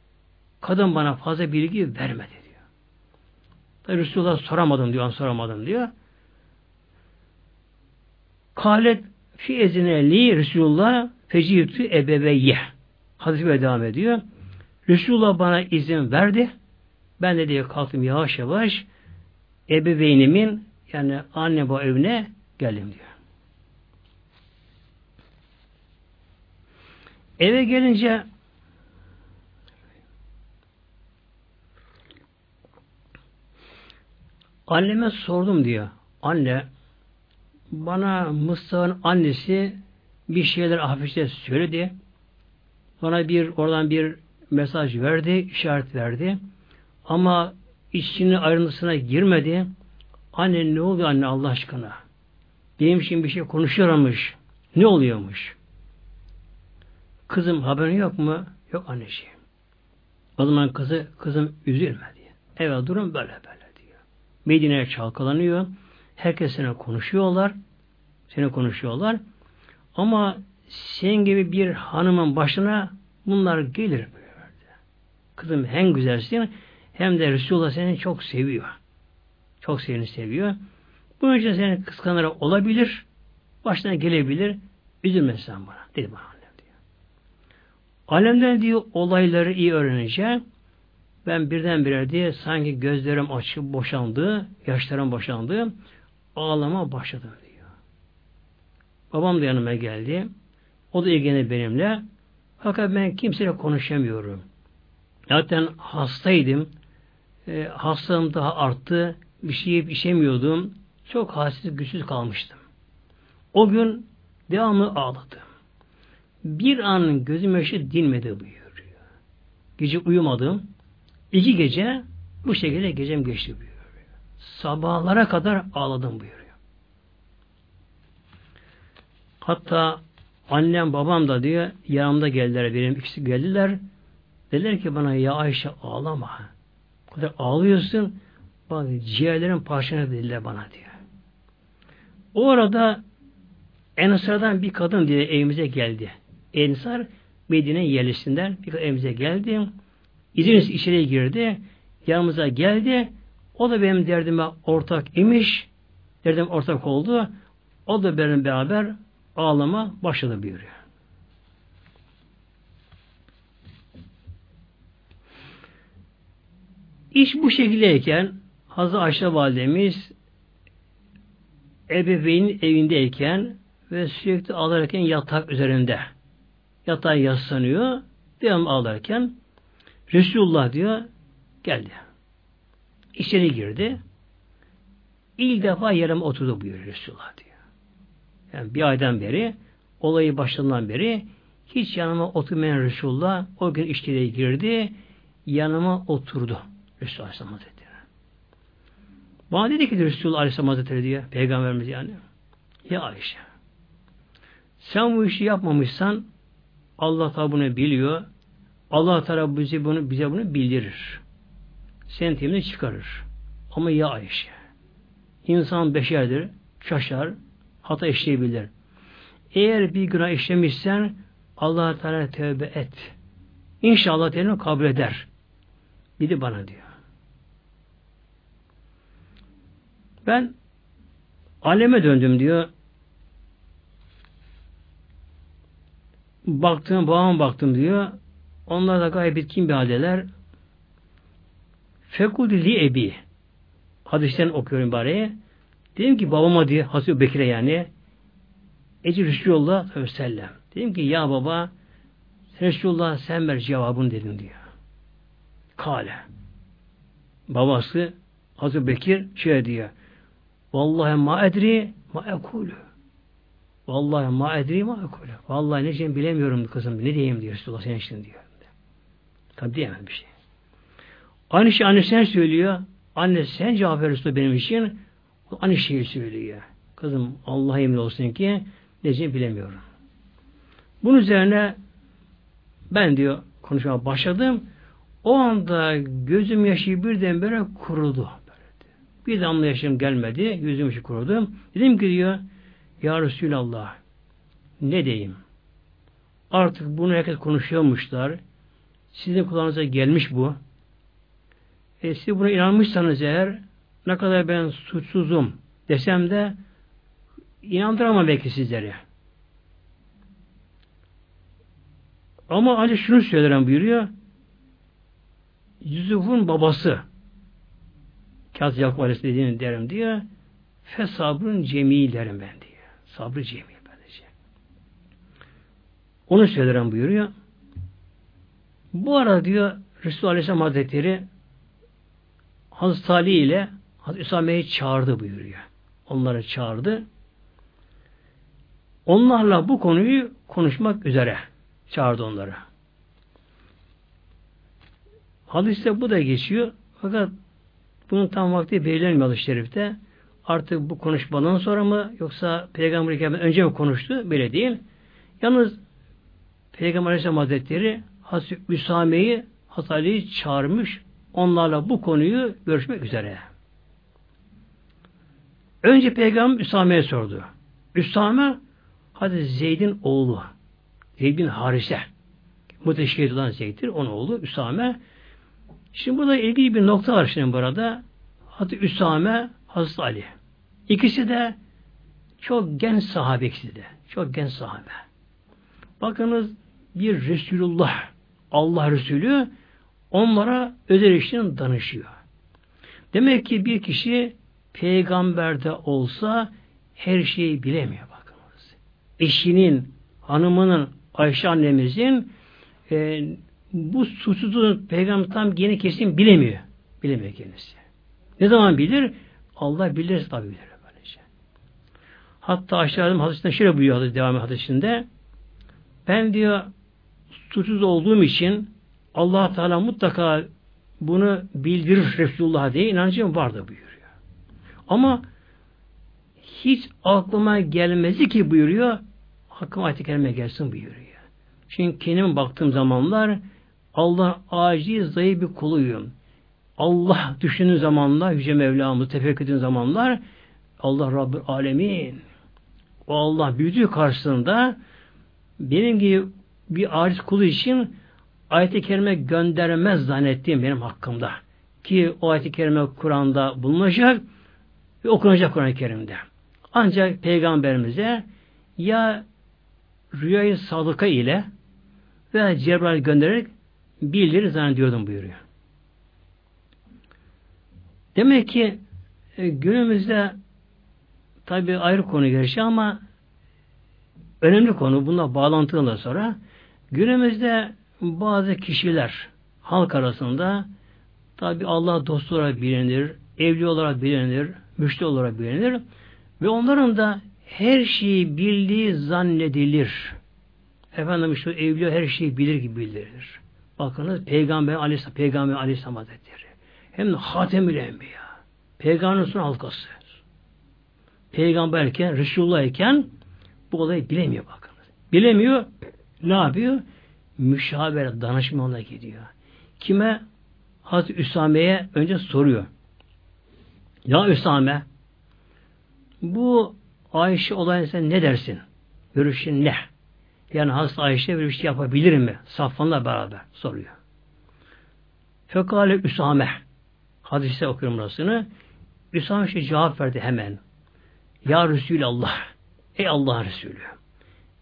Kadın bana fazla bilgi vermedi diyor. Tabi Resulullah soramadım diyor, soramadım diyor. Kalet fi ezineli Resulullah fecibtü ebeveyye. Hadis böyle devam ediyor. Resulullah bana izin verdi. Ben de diyor kalktım yavaş yavaş ebeveynimin yani anne bu evine geldim diyor. Eve gelince anneme sordum diyor. Anne bana Mustafa'nın annesi bir şeyler hafifçe söyledi. Bana bir oradan bir mesaj verdi, işaret verdi. Ama işçinin ayrıntısına girmedi. Anne ne oluyor anne Allah aşkına? Benim için bir şey konuşuyormuş. Ne oluyormuş? Kızım haberin yok mu? Yok anneciğim. O zaman kızı, kızım üzülme diye. Evet durum böyle böyle diyor. Medine'ye çalkalanıyor. Herkes seni konuşuyorlar. Seni konuşuyorlar. Ama senin gibi bir hanımın başına bunlar gelir. Kızım hem güzelsin hem de Resulullah seni çok seviyor. Çok seni seviyor. Bu için seni kıskanarak olabilir. Başına gelebilir. Üzülme sen bana. Dedi bana annem diyor. Alemden diyor olayları iyi öğrenince ben birdenbire diye sanki gözlerim açıp boşandı, yaşlarım boşandı, ağlama başladım diyor. Babam da yanıma geldi. O da ilgili benimle. Fakat ben kimseyle konuşamıyorum. Zaten hastaydım. E, hastalığım daha arttı. Bir şey yiyip içemiyordum. Çok halsiz, güçsüz kalmıştım. O gün devamlı ağladım. Bir an gözüm yaşı dinmedi buyuruyor. Gece uyumadım. İki gece bu şekilde gecem geçti buyuruyor. Sabahlara kadar ağladım buyuruyor. Hatta annem babam da diyor yanımda geldiler benim ikisi geldiler. Dediler ki bana ya Ayşe ağlama. O kadar ağlıyorsun. Bak ciğerlerin parçanı dediler bana diyor. O arada Ensar'dan bir kadın diye evimize geldi. Ensar Medine yerlisinden bir kadın evimize geldi. İziniz içeriye girdi. Yanımıza geldi. O da benim derdime ortak imiş. Derdim ortak oldu. O da benim beraber ağlama başladı buyuruyor. İş bu şekildeyken Hazreti Ayşe validemiz ebeveynin evindeyken ve sürekli ağlarken yatak üzerinde yatağa yaslanıyor. Devam ağlarken Resulullah diyor geldi. İçeri girdi. İlk defa yerime oturdu buyuruyor Resulullah diyor. Yani bir aydan beri olayı başından beri hiç yanıma oturmayan Resulullah o gün içeriye girdi yanıma oturdu. Resulullah Aleyhisselam Hazretleri. Bana dedi ki Resulullah Aleyhisselam Hazretleri diye Peygamberimiz yani. Ya Ayşe sen bu işi yapmamışsan Allah Teala bunu biliyor. Allah Teala bize bunu, bize bunu bildirir. Senin temini çıkarır. Ama ya Ayşe insan beşerdir, şaşar, hata işleyebilir. Eğer bir günah işlemişsen Allah Teala tövbe et. İnşallah Teala kabul eder. Bir de bana diyor. Ben aleme döndüm diyor. Baktım, babama baktım diyor. Onlar da gayet bitkin bir haldeler. Fekuldi li ebi. Hadisten okuyorum bari. Dedim ki babama diye Hazreti Bekir'e yani Ece Resulullah sellem. Dedim ki ya baba Resulullah sen ver cevabını dedim diyor. Kale. Babası Hazreti Bekir şey diyor. Vallahi ma edri ma ekulu. Vallahi ma edri ma ekulu. Vallahi ne diyeceğimi bilemiyorum kızım. Ne diyeyim diyor Resulullah senin için diyor. Tabi diyemez bir şey. Aynı şey annesine söylüyor. Anne sen cevap ver Resulullah benim için. Aynı şeyi söylüyor. Kızım Allah'a emin olsun ki ne diyeceğimi bilemiyorum. Bunun üzerine ben diyor konuşmaya başladım. O anda gözüm yaşı birdenbire kurudu. Bir damla yaşım gelmedi. Yüzüm yaşı kurudu. Dedim ki diyor Ya Resulallah ne diyeyim? Artık bunu herkes konuşuyormuşlar. Sizin kulağınıza gelmiş bu. E, siz buna inanmışsanız eğer ne kadar ben suçsuzum desem de inandıramam belki sizleri. Ama ancak şunu söylerim buyuruyor. Yusuf'un babası Yakup Aleyhisselam dediğini derim diyor. Fesabrın cemil derim ben diyor. Sabrı cemil böylece. Onu söylerim buyuruyor. Bu arada diyor Resulullah Aleyhisselam Hazretleri Hazreti Ali ile Hazreti Üsame'yi çağırdı buyuruyor. Onları çağırdı. Onlarla bu konuyu konuşmak üzere çağırdı onları. Hadiste bu da geçiyor. Fakat bunun tam vakti belirlenmiyor hadis şerifte. Artık bu konuşmadan sonra mı yoksa Peygamber önce mi konuştu? Böyle değil. Yalnız Peygamber Aleyhisselam Hazretleri Hazreti Üsame'yi Hazreti çağırmış. Onlarla bu konuyu görüşmek üzere. Önce Peygamber Üsame'ye sordu. Üsame hadi Zeyd'in oğlu. Zeyd bin Harise. Muteşkil olan Zeyd'dir. Onun oğlu Üsame. Şimdi burada ilgili bir nokta var şimdi burada. Hazreti Üsame, Hazreti Ali. İkisi de çok genç sahabe ikisi de. Çok genç sahabe. Bakınız bir Resulullah, Allah Resulü onlara özel işten danışıyor. Demek ki bir kişi peygamberde olsa her şeyi bilemiyor bakınız. Eşinin, hanımının, Ayşe annemizin e, bu suçsuzluğun peygamber tam yeni kesin bilemiyor. Bilemiyor kendisi. Ne zaman bilir? Allah bilir tabi bilir. Böylece. Hatta aşağıda hadisinde şöyle buyuruyor hadis devam hadisinde. Ben diyor suçsuz olduğum için allah Teala mutlaka bunu bildirir Resulullah diye inancım vardı buyuruyor. Ama hiç aklıma gelmezi ki buyuruyor. Hakkım ayet gelsin buyuruyor. Çünkü kendim baktığım zamanlar Allah aciz zayıf bir kuluyum. Allah düşündüğün zamanlar, Yüce Mevlamız tefekkür ettiğin zamanlar Allah Rabbül Alemin o Allah büyüdüğü karşısında benim gibi bir aciz kulu için ayet-i kerime göndermez zannettiğim benim hakkımda. Ki o ayet-i kerime Kur'an'da bulunacak ve okunacak Kur'an-ı Kerim'de. Ancak Peygamberimize ya rüyayı sadıka ile veya Cebrail göndererek bildirir zannediyordum buyuruyor. Demek ki e, günümüzde tabi ayrı konu gerçi ama önemli konu bununla bağlantılı sonra günümüzde bazı kişiler halk arasında tabi Allah dostu olarak bilinir, evli olarak bilinir, müşteri olarak bilinir ve onların da her şeyi bildiği zannedilir. Efendim şu evliya her şeyi bilir gibi bildirilir. Bakınız Peygamber Aleyhisselam, Peygamber Aleyhisselam Hazretleri. Hem de Hatemül Enbiya. Peygamberin halkası. Peygamberken, Resulullah iken bu olayı bilemiyor bakınız. Bilemiyor. Ne yapıyor? Müşavere, danışma gidiyor. Kime? Hazreti Üsame'ye önce soruyor. Ya Üsame bu Ayşe olayına sen ne dersin? Görüşün ne? Yani hasta Ayşe bir şey yapabilir mi? Safvanla beraber soruyor. Fekale Üsame hadise okuyorum burasını. Üsame şey cevap verdi hemen. Ya Resulallah Ey Allah Resulü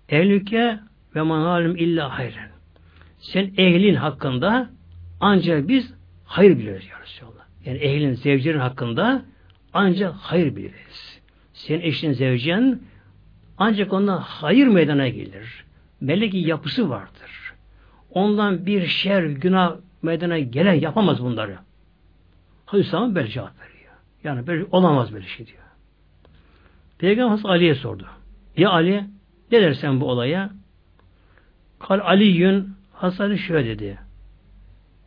Ehlüke ve manalim illa hayren Sen ehlin hakkında ancak biz hayır biliriz ya Resulallah. Yani ehlin, zevcerin hakkında ancak hayır biliriz. Senin eşin, zevcen ancak ondan hayır meydana gelir meleki yapısı vardır. Ondan bir şer, günah meydana gelen yapamaz bunları. Hazreti Sami böyle cevap veriyor. Yani böyle olamaz böyle şey diyor. Peygamber Ali'ye sordu. Ya Ali ne dersen bu olaya? Kal Ali'yün Hasan şöyle dedi.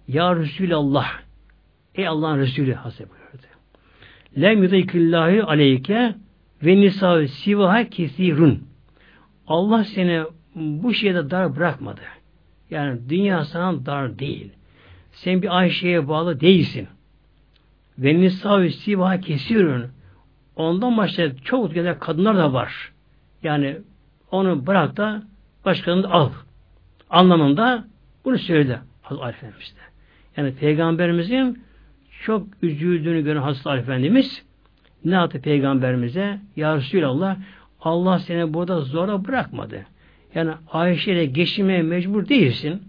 Ya Resulallah Ey Allah'ın Resulü Hasan buyurdu. Lem yudaykillahi aleyke ve nisâ sivaha kesirun. Allah seni bu şeyde dar bırakmadı. Yani dünya sana dar değil. Sen bir Ayşe'ye bağlı değilsin. Ve nisa siva kesiyorsun. Ondan başka çok güzel kadınlar da var. Yani onu bırak da başkalarını al. Anlamında bunu söyledi Hazreti Ali Efendimiz de. Yani Peygamberimizin çok üzüldüğünü gören Hazreti Ali Efendimiz ne yaptı Peygamberimize? Ya Resulallah Allah seni burada zora bırakmadı. Yani Ayşe ile geçinmeye mecbur değilsin.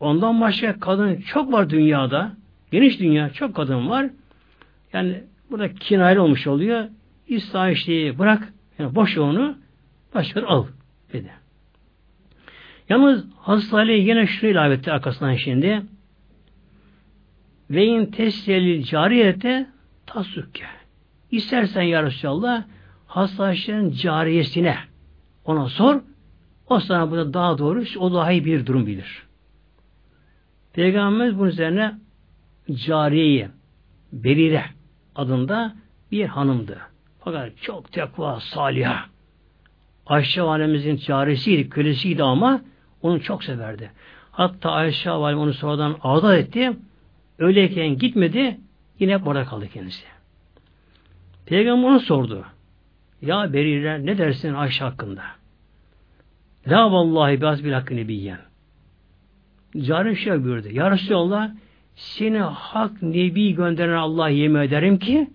Ondan başka kadın çok var dünyada. Geniş dünya çok kadın var. Yani burada kinayeli olmuş oluyor. İsta Ayşe'yi bırak. Yani boş onu başka al dedi. Yalnız Hazreti Ali yine şunu ilave etti arkasından şimdi. Ve in tesselil cariyete tasukke. İstersen ya Resulallah Hazreti cariyesine ona sor. O sana burada daha doğru, o daha iyi bir durum bilir. Peygamberimiz bunun üzerine Cariye, Berire adında bir hanımdı. Fakat çok tekva, saliha. Ayşe valemizin carisiydi, kölesiydi ama onu çok severdi. Hatta Ayşe valem onu sonradan azat etti. Öyleyken gitmedi, yine orada kaldı kendisi. Peygamber onu sordu. Ya Berire ne dersin Ayşe hakkında? La vallahi biraz bir hakkı nebiyyen. Cari şey buyurdu. Ya Resulallah seni hak nebi gönderen Allah yemin ederim ki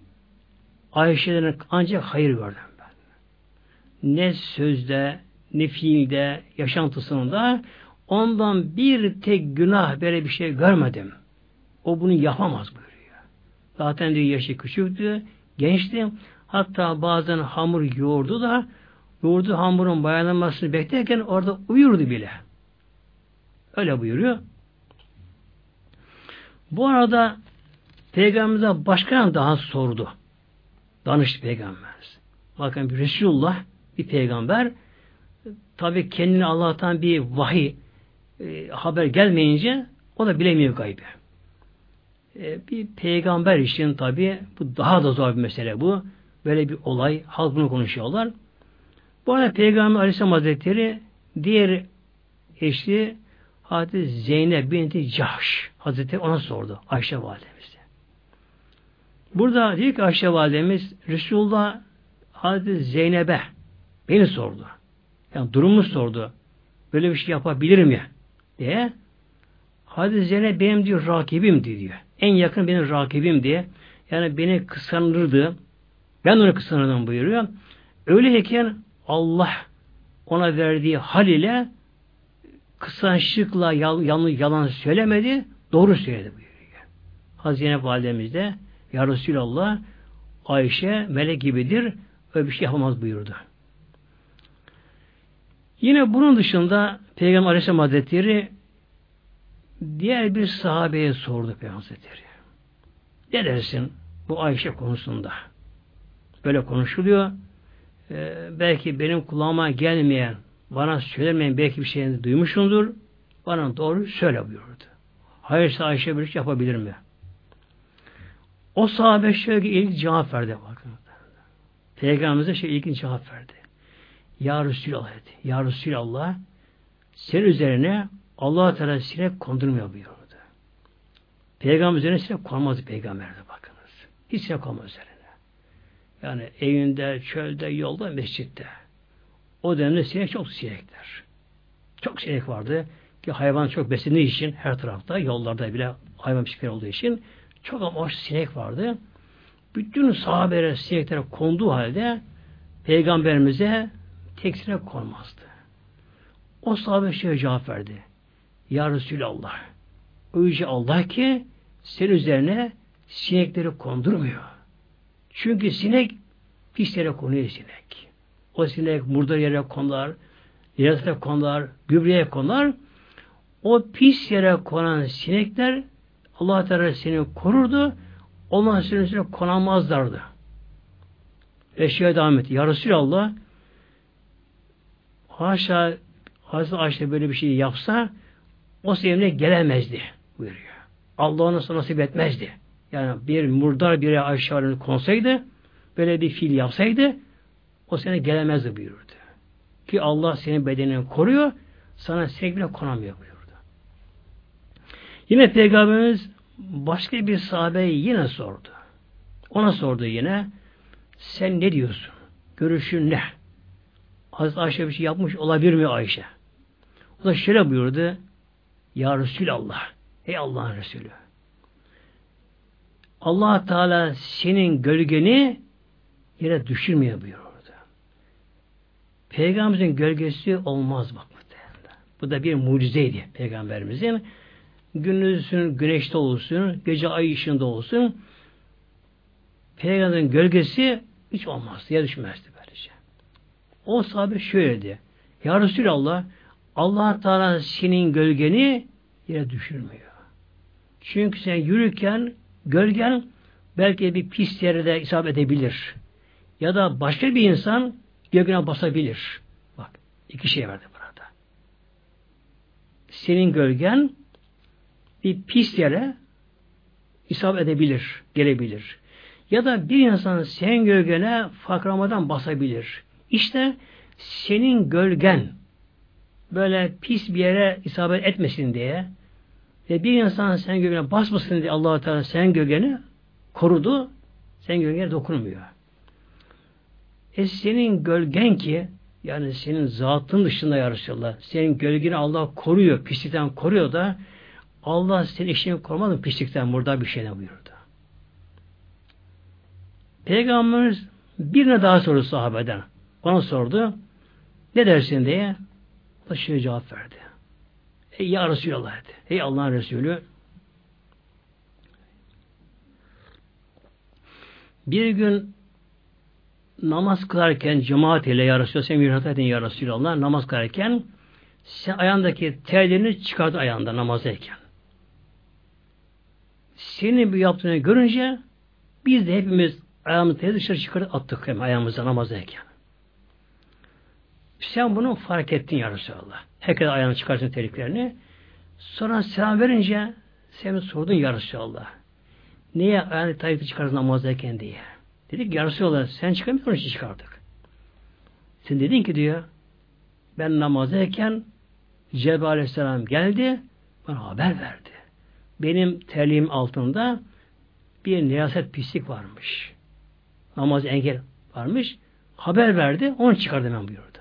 Ayşe'den ancak hayır gördüm ben. Ne sözde, ne fiilde, yaşantısında ondan bir tek günah böyle bir şey görmedim. O bunu yapamaz buyuruyor. Zaten diyor yaşı küçüktü, gençti. Hatta bazen hamur yoğurdu da yoğurdu hamurun bayanlanmasını beklerken orada uyurdu bile. Öyle buyuruyor. Bu arada Peygamberimize başka daha sordu. Danıştı Peygamberimiz. Bakın bir Resulullah bir peygamber tabi kendine Allah'tan bir vahiy e, haber gelmeyince o da bilemiyor gaybı. E, bir peygamber için tabi bu daha da zor bir mesele bu. Böyle bir olay. Halk bunu konuşuyorlar. Bu arada Peygamber Aleyhisselam Hazretleri diğer eşi Hazreti Zeynep binti Cahş Hazretleri ona sordu. Ayşe validemize. Burada diyor ki Ayşe validemiz Resulullah Hazreti Zeynep'e beni sordu. Yani durumu sordu. Böyle bir şey yapabilir mi? diye. Hazreti Zeynep benim diyor rakibim diyor. En yakın benim rakibim diye. Yani beni kıskanırdı. Ben onu kıskanırdım buyuruyor. Öyleyken Allah ona verdiği hal ile kıskançlıkla yalan, yalan söylemedi, doğru söyledi buyuruyor. Hazine Validemiz de Ya Resulallah Ayşe melek gibidir, öyle bir şey yapamaz buyurdu. Yine bunun dışında Peygamber Aleyhisselam Hazretleri diğer bir sahabeye sordu Peygamber Hazretleri. Ne dersin bu Ayşe konusunda? Böyle konuşuluyor. Ee, belki benim kulağıma gelmeyen, bana söylemeyen belki bir şeyini duymuşsundur. Bana doğru söyle buyurdu. Hayırsa Ayşe bir şey yapabilir mi? O sahabe şöyle ilk cevap verdi bakın. Peygamberimize şey ilginç cevap verdi. Ya Resulallah dedi. Ya Resulallah senin üzerine allah Teala sinek kondurmuyor buyurdu. Peygamber üzerine sinek konmaz peygamberde bakınız. Hiç sinek konmaz üzerine. Yani evinde, çölde, yolda, mescitte. O dönemde sinek çok sinekler. Çok sinek vardı ki hayvan çok beslendiği için her tarafta, yollarda bile hayvan pişkin olduğu için çok ama sinek vardı. Bütün sahabelere sineklere konduğu halde peygamberimize tek sinek konmazdı. O sahabe şöyle cevap verdi. Ya Resulallah o Allah ki senin üzerine sinekleri kondurmuyor. Çünkü sinek pis yere konuyor sinek. O sinek murdar yere konar, yere konar, gübreye konar. O pis yere konan sinekler Allah Teala seni korurdu. Ondan senin üstüne konamazlardı. Şöyle devam etti. Ya Resulallah haşa Hazreti Ayşe böyle bir şey yapsa o sevimine gelemezdi buyuruyor. Allah ona nasip etmezdi. Yani bir murdar bir Ayşe konsaydı böyle bir fiil yapsaydı o sene gelemezdi buyurdu. Ki Allah senin bedenini koruyor sana bile konamıyor buyurdu. Yine Peygamberimiz başka bir sahabeyi yine sordu. Ona sordu yine sen ne diyorsun? Görüşün ne? Hazreti Ayşe bir şey yapmış olabilir mi Ayşe? O da şöyle buyurdu. Ya Resulallah. Ey Allah'ın Resulü. Allah Teala senin gölgeni yere düşürmüyor buyurdu. Peygamberimizin gölgesi olmaz bak. Bu da bir mucizeydi Peygamberimizin. Gündüzün güneşte olsun, gece ay ışığında olsun Peygamberin gölgesi hiç olmaz. Yer düşmezdi böylece. O sahabe şöyle dedi. Ya Resulallah allah Teala senin gölgeni yere düşürmüyor. Çünkü sen yürürken gölgen belki bir pis yerde isabet edebilir. Ya da başka bir insan gölgene basabilir. Bak iki şey verdi burada. Senin gölgen bir pis yere isabet edebilir, gelebilir. Ya da bir insan senin gölgene fakramadan basabilir. İşte senin gölgen böyle pis bir yere isabet etmesin diye ve bir insan sen gölgene basmasın diye allah Teala sen gölgeni korudu. Sen gölgene dokunmuyor. E senin gölgen ki yani senin zatın dışında ya Resulallah. Senin gölgeni Allah koruyor. Pislikten koruyor da Allah senin işini korumadı pislikten burada bir şeyden buyurdu. Peygamberimiz birine daha sordu sahabeden. Ona sordu. Ne dersin diye. O şöyle cevap verdi. Ey ya Resulallah dedi. Ey Allah'ın Resulü bir gün namaz kılarken cemaat ile ya Resulallah sen mürahat edin ya Resulallah namaz kılarken sen ayağındaki terlerini çıkardı ayağında namazdayken. Senin bu yaptığını görünce biz de hepimiz ayağımızı terleri dışarı çıkarıp attık hem ayağımıza namazdayken. Sen bunu fark ettin ya Resulallah. Herkes ayağını çıkarsın terliklerini. Sonra selam verince sen sordun ya Resulallah. Niye ayağını terlikleri çıkarsın namazdayken diye. Dedik ya Resulallah sen çıkamıyor musun çıkardık. Sen dedin ki diyor ben namazdayken Cebrail Aleyhisselam geldi bana haber verdi. Benim terliğim altında bir neyaset pislik varmış. Namaz engel varmış. Haber verdi, onu çıkardı hemen buyurdu.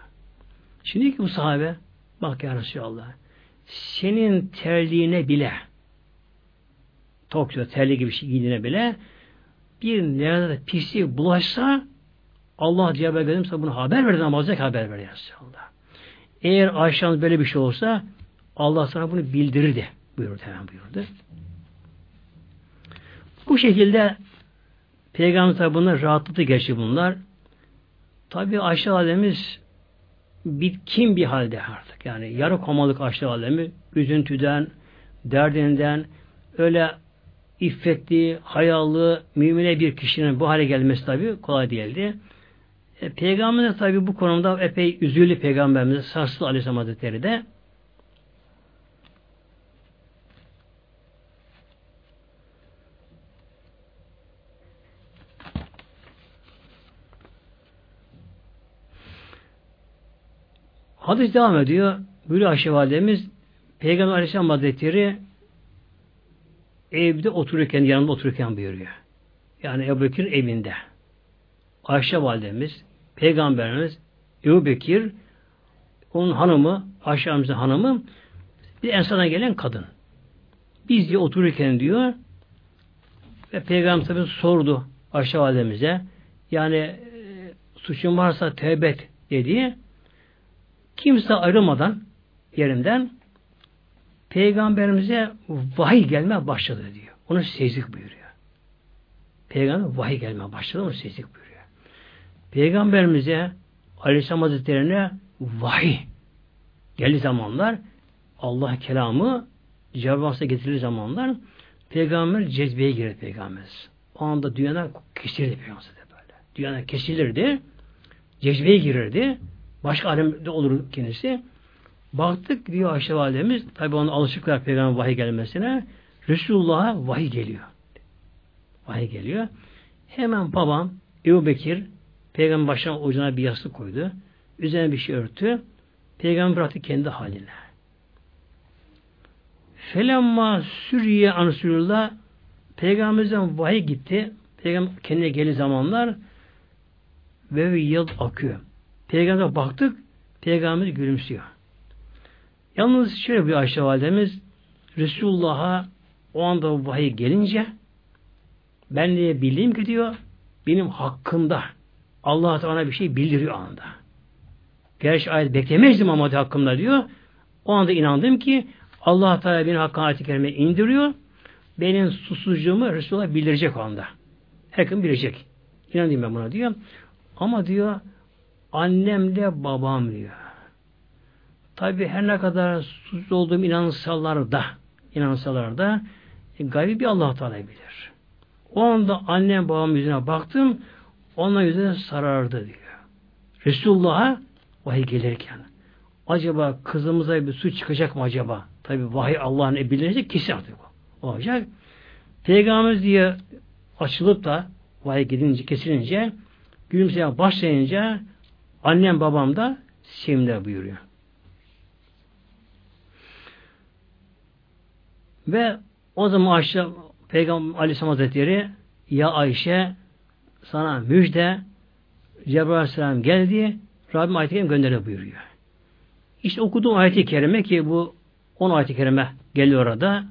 Şimdi ki bu sahabe, bak ya Resulallah, senin terliğine bile, Tokyo terliği gibi bir şey giydiğine bile, bir neyaset pislik bulaşsa, Allah diye haber verimse bunu haber verdi namazda haber verdi Resulallah. Eğer Ayşe'nin böyle bir şey olsa Allah sana bunu bildirirdi. Buyurdu hemen buyurdu. Bu şekilde Peygamber tabi bunlar rahatlıkla geçti bunlar. Tabi Ayşe Alemiz bitkin bir halde artık. Yani yarı komalık Ayşe Alemi üzüntüden, derdinden öyle iffetli, hayalı, mümine bir kişinin bu hale gelmesi tabi kolay değildi. E, Peygamber tabi bu konuda epey üzüldü Peygamberimiz Sarsılı Aleyhisselam Hazretleri de. Hadis devam ediyor. Buyuruyor Ayşe Validemiz Peygamber Aleyhisselam Hazretleri evde otururken, yanında otururken buyuruyor. Yani Ebu Bekir'in evinde. Ayşe Validemiz, Peygamberimiz Ebu Bekir, onun hanımı, Ayşe hanımı, bir ensana gelen kadın. Biz diye otururken diyor, ve Peygamber tabi sordu Ayşe Validemize, yani e, suçun varsa tevbe et dediği, kimse ayrılmadan yerinden Peygamberimize vahiy gelme başladı diyor. Onu sezdik buyuruyor. Peygamber vahiy gelme başladı, onu sezdik buyuruyor. Peygamberimize Aleyhisselam Hazretleri'ne vahiy geldi zamanlar Allah kelamı cevabına getirildiği zamanlar Peygamber cezbeye girdi Peygamber. O anda dünyadan kesilirdi Peygamber böyle. Dünyadan kesilirdi. Cezbeye girirdi. Başka alemde olur kendisi. Baktık diyor Ayşe Validemiz, tabi onun alışıklar Peygamber vahiy gelmesine, Resulullah'a vahiy geliyor. Vahiy geliyor. Hemen babam Ebu Bekir Peygamber başına ucuna bir yastık koydu. Üzerine bir şey örtü. Peygamber bıraktı kendi haline. Felemma sürriye ansürullah Peygamberimizden vahiy gitti. Peygamber kendine geli zamanlar ve yıl akıyor. Peygamber'e baktık Peygamber gülümsüyor. Yalnız şöyle bir Ayşe validemiz Resulullah'a o anda vahiy gelince ben diye bildiğim ki diyor benim hakkımda Allah Teala bir şey bildiriyor anda. Gerçi ayet beklemezdim ama hakkımda diyor. O anda inandım ki Allah Teala benim hakkı ayet-i kerime indiriyor. Benim susuzluğumu Resulullah bildirecek o anda. Herkes bilecek. İnandım ben buna diyor. Ama diyor annemle babam diyor. Tabi her ne kadar susuz olduğum inansalar da inansalar da e, gaybi bir Allah Teala bilir. O anda annem babam yüzüne baktım onun yüzüne sarardı diyor. Resulullah'a vahiy gelirken acaba kızımıza bir su çıkacak mı acaba? Tabi vahiy Allah'ın bilinecek kesin artık o. olacak. Peygamberimiz diye açılıp da vahiy gidince, kesilince gülümseye başlayınca annem babam da sevimler buyuruyor. Ve o zaman Ayşe Peygamber Aleyhisselam Hazretleri ya Ayşe sana müjde Cebrail Aleyhisselam geldi Rabbim ayet-i kerime gönderiyor buyuruyor. İşte okuduğum ayet-i kerime ki bu 10 ayet-i kerime geliyor orada.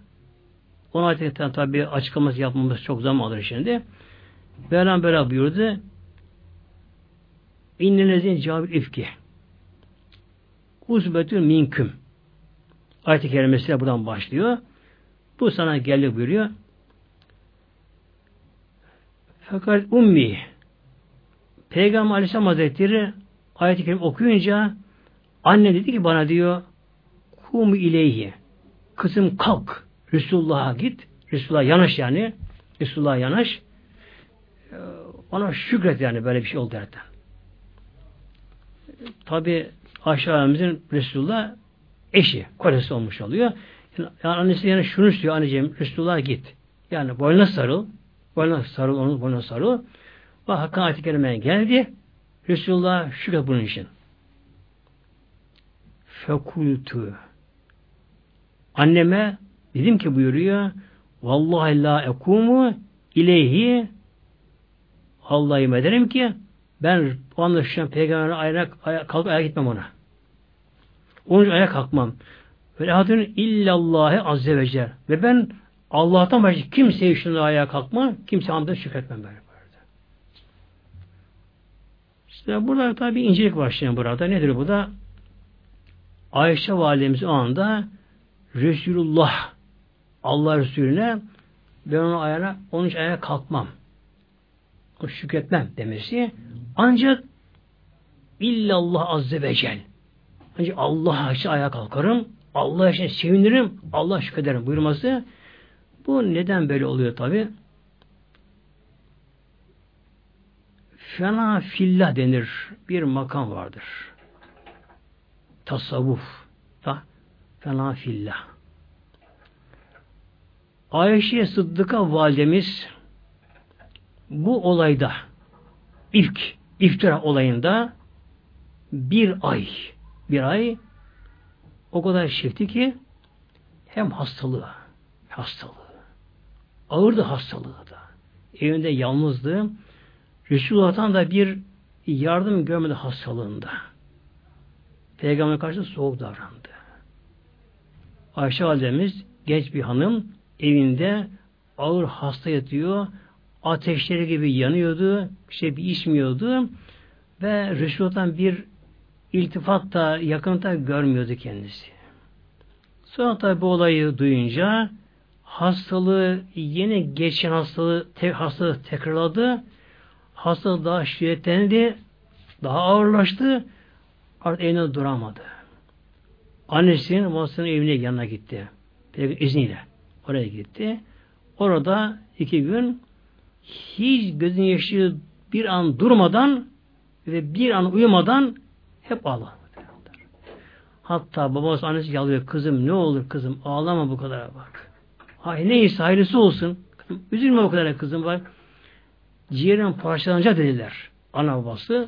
10 ayet-i kerime tabi açıklaması yapmamız çok zaman alır şimdi. Mevlam böyle buyurdu. İnnelezin cevabı ifki. Uzbetün minküm. Ayet-i kerimesi buradan başlıyor. Bu sana geldi buyuruyor. Fakat ummi Peygamber Aleyhisselam Hazretleri ayet-i kerim okuyunca anne dedi ki bana diyor kum ileyhi kızım kalk Resulullah'a git Resulullah'a yanaş yani Resulullah'a yanaş ee, ona şükret yani böyle bir şey oldu derken. Tabi aşağımızın Resulullah eşi, kolesi olmuş oluyor. Yani annesi yani şunu istiyor anneciğim Resulullah'a git. Yani boynuna sarıl, Boynuna sarıl, onun boynuna sarıl. Ve Hakk'a ayet-i kerimeye geldi. Resulullah şükret bunun için. Fekultu. Anneme dedim ki buyuruyor Vallahi la ekumu ileyhi Allah'a ederim ki ben o anda an peygamberin ayağına aya, kalkıp ayağa gitmem ona. Onun için ayağa kalkmam. Ve lahadun illallâhi azze ve celle. Ve ben Allah'tan başka kimseye şunu ayağa kalkma, kimse hamdına şükretmem böyle. İşte burada tabi incelik başlayan burada. Nedir bu da? Ayşe validemiz o anda Resulullah Allah Resulüne ben onun ayağına, onun için ayağa kalkmam. O şükretmem demesi. Ancak illallah azze ve cel. Ancak Allah için ayağa kalkarım. Allah için sevinirim. Allah şükrederim buyurması. Bu neden böyle oluyor tabi? Fena fillah denir. Bir makam vardır. Tasavvuf. Da fena fillah. Ayşe Sıddık'a validemiz bu olayda ilk iftira olayında bir ay bir ay o kadar çekti ki hem hastalığı hastalığı ağırdı hastalığı da evinde yalnızdı Resulullah'tan da bir yardım görmedi hastalığında. Peygamber karşı soğuk davrandı. Ayşe validemiz genç bir hanım evinde ağır hasta yatıyor. Ateşleri gibi yanıyordu. Şey içmiyordu. Ve Resulullah'tan bir iltifat da yakınta görmüyordu kendisi. Sonra tabi bu olayı duyunca hastalığı yeni geçen hastalığı, te, hastalığı tekrarladı Hastalık daha şiddetlendi, daha ağırlaştı, artık evine duramadı. Annesinin babasının evine yanına gitti. Peygamber izniyle. Oraya gitti. Orada iki gün hiç gözün yaşı bir an durmadan ve bir an uyumadan hep ağladı. Hatta babası annesi yalıyor. Kızım ne olur kızım ağlama bu kadar bak. Hay neyse hayırlısı olsun. Kızım, üzülme o kadar kızım var ciğerin parçalanacak dediler. Ana babası.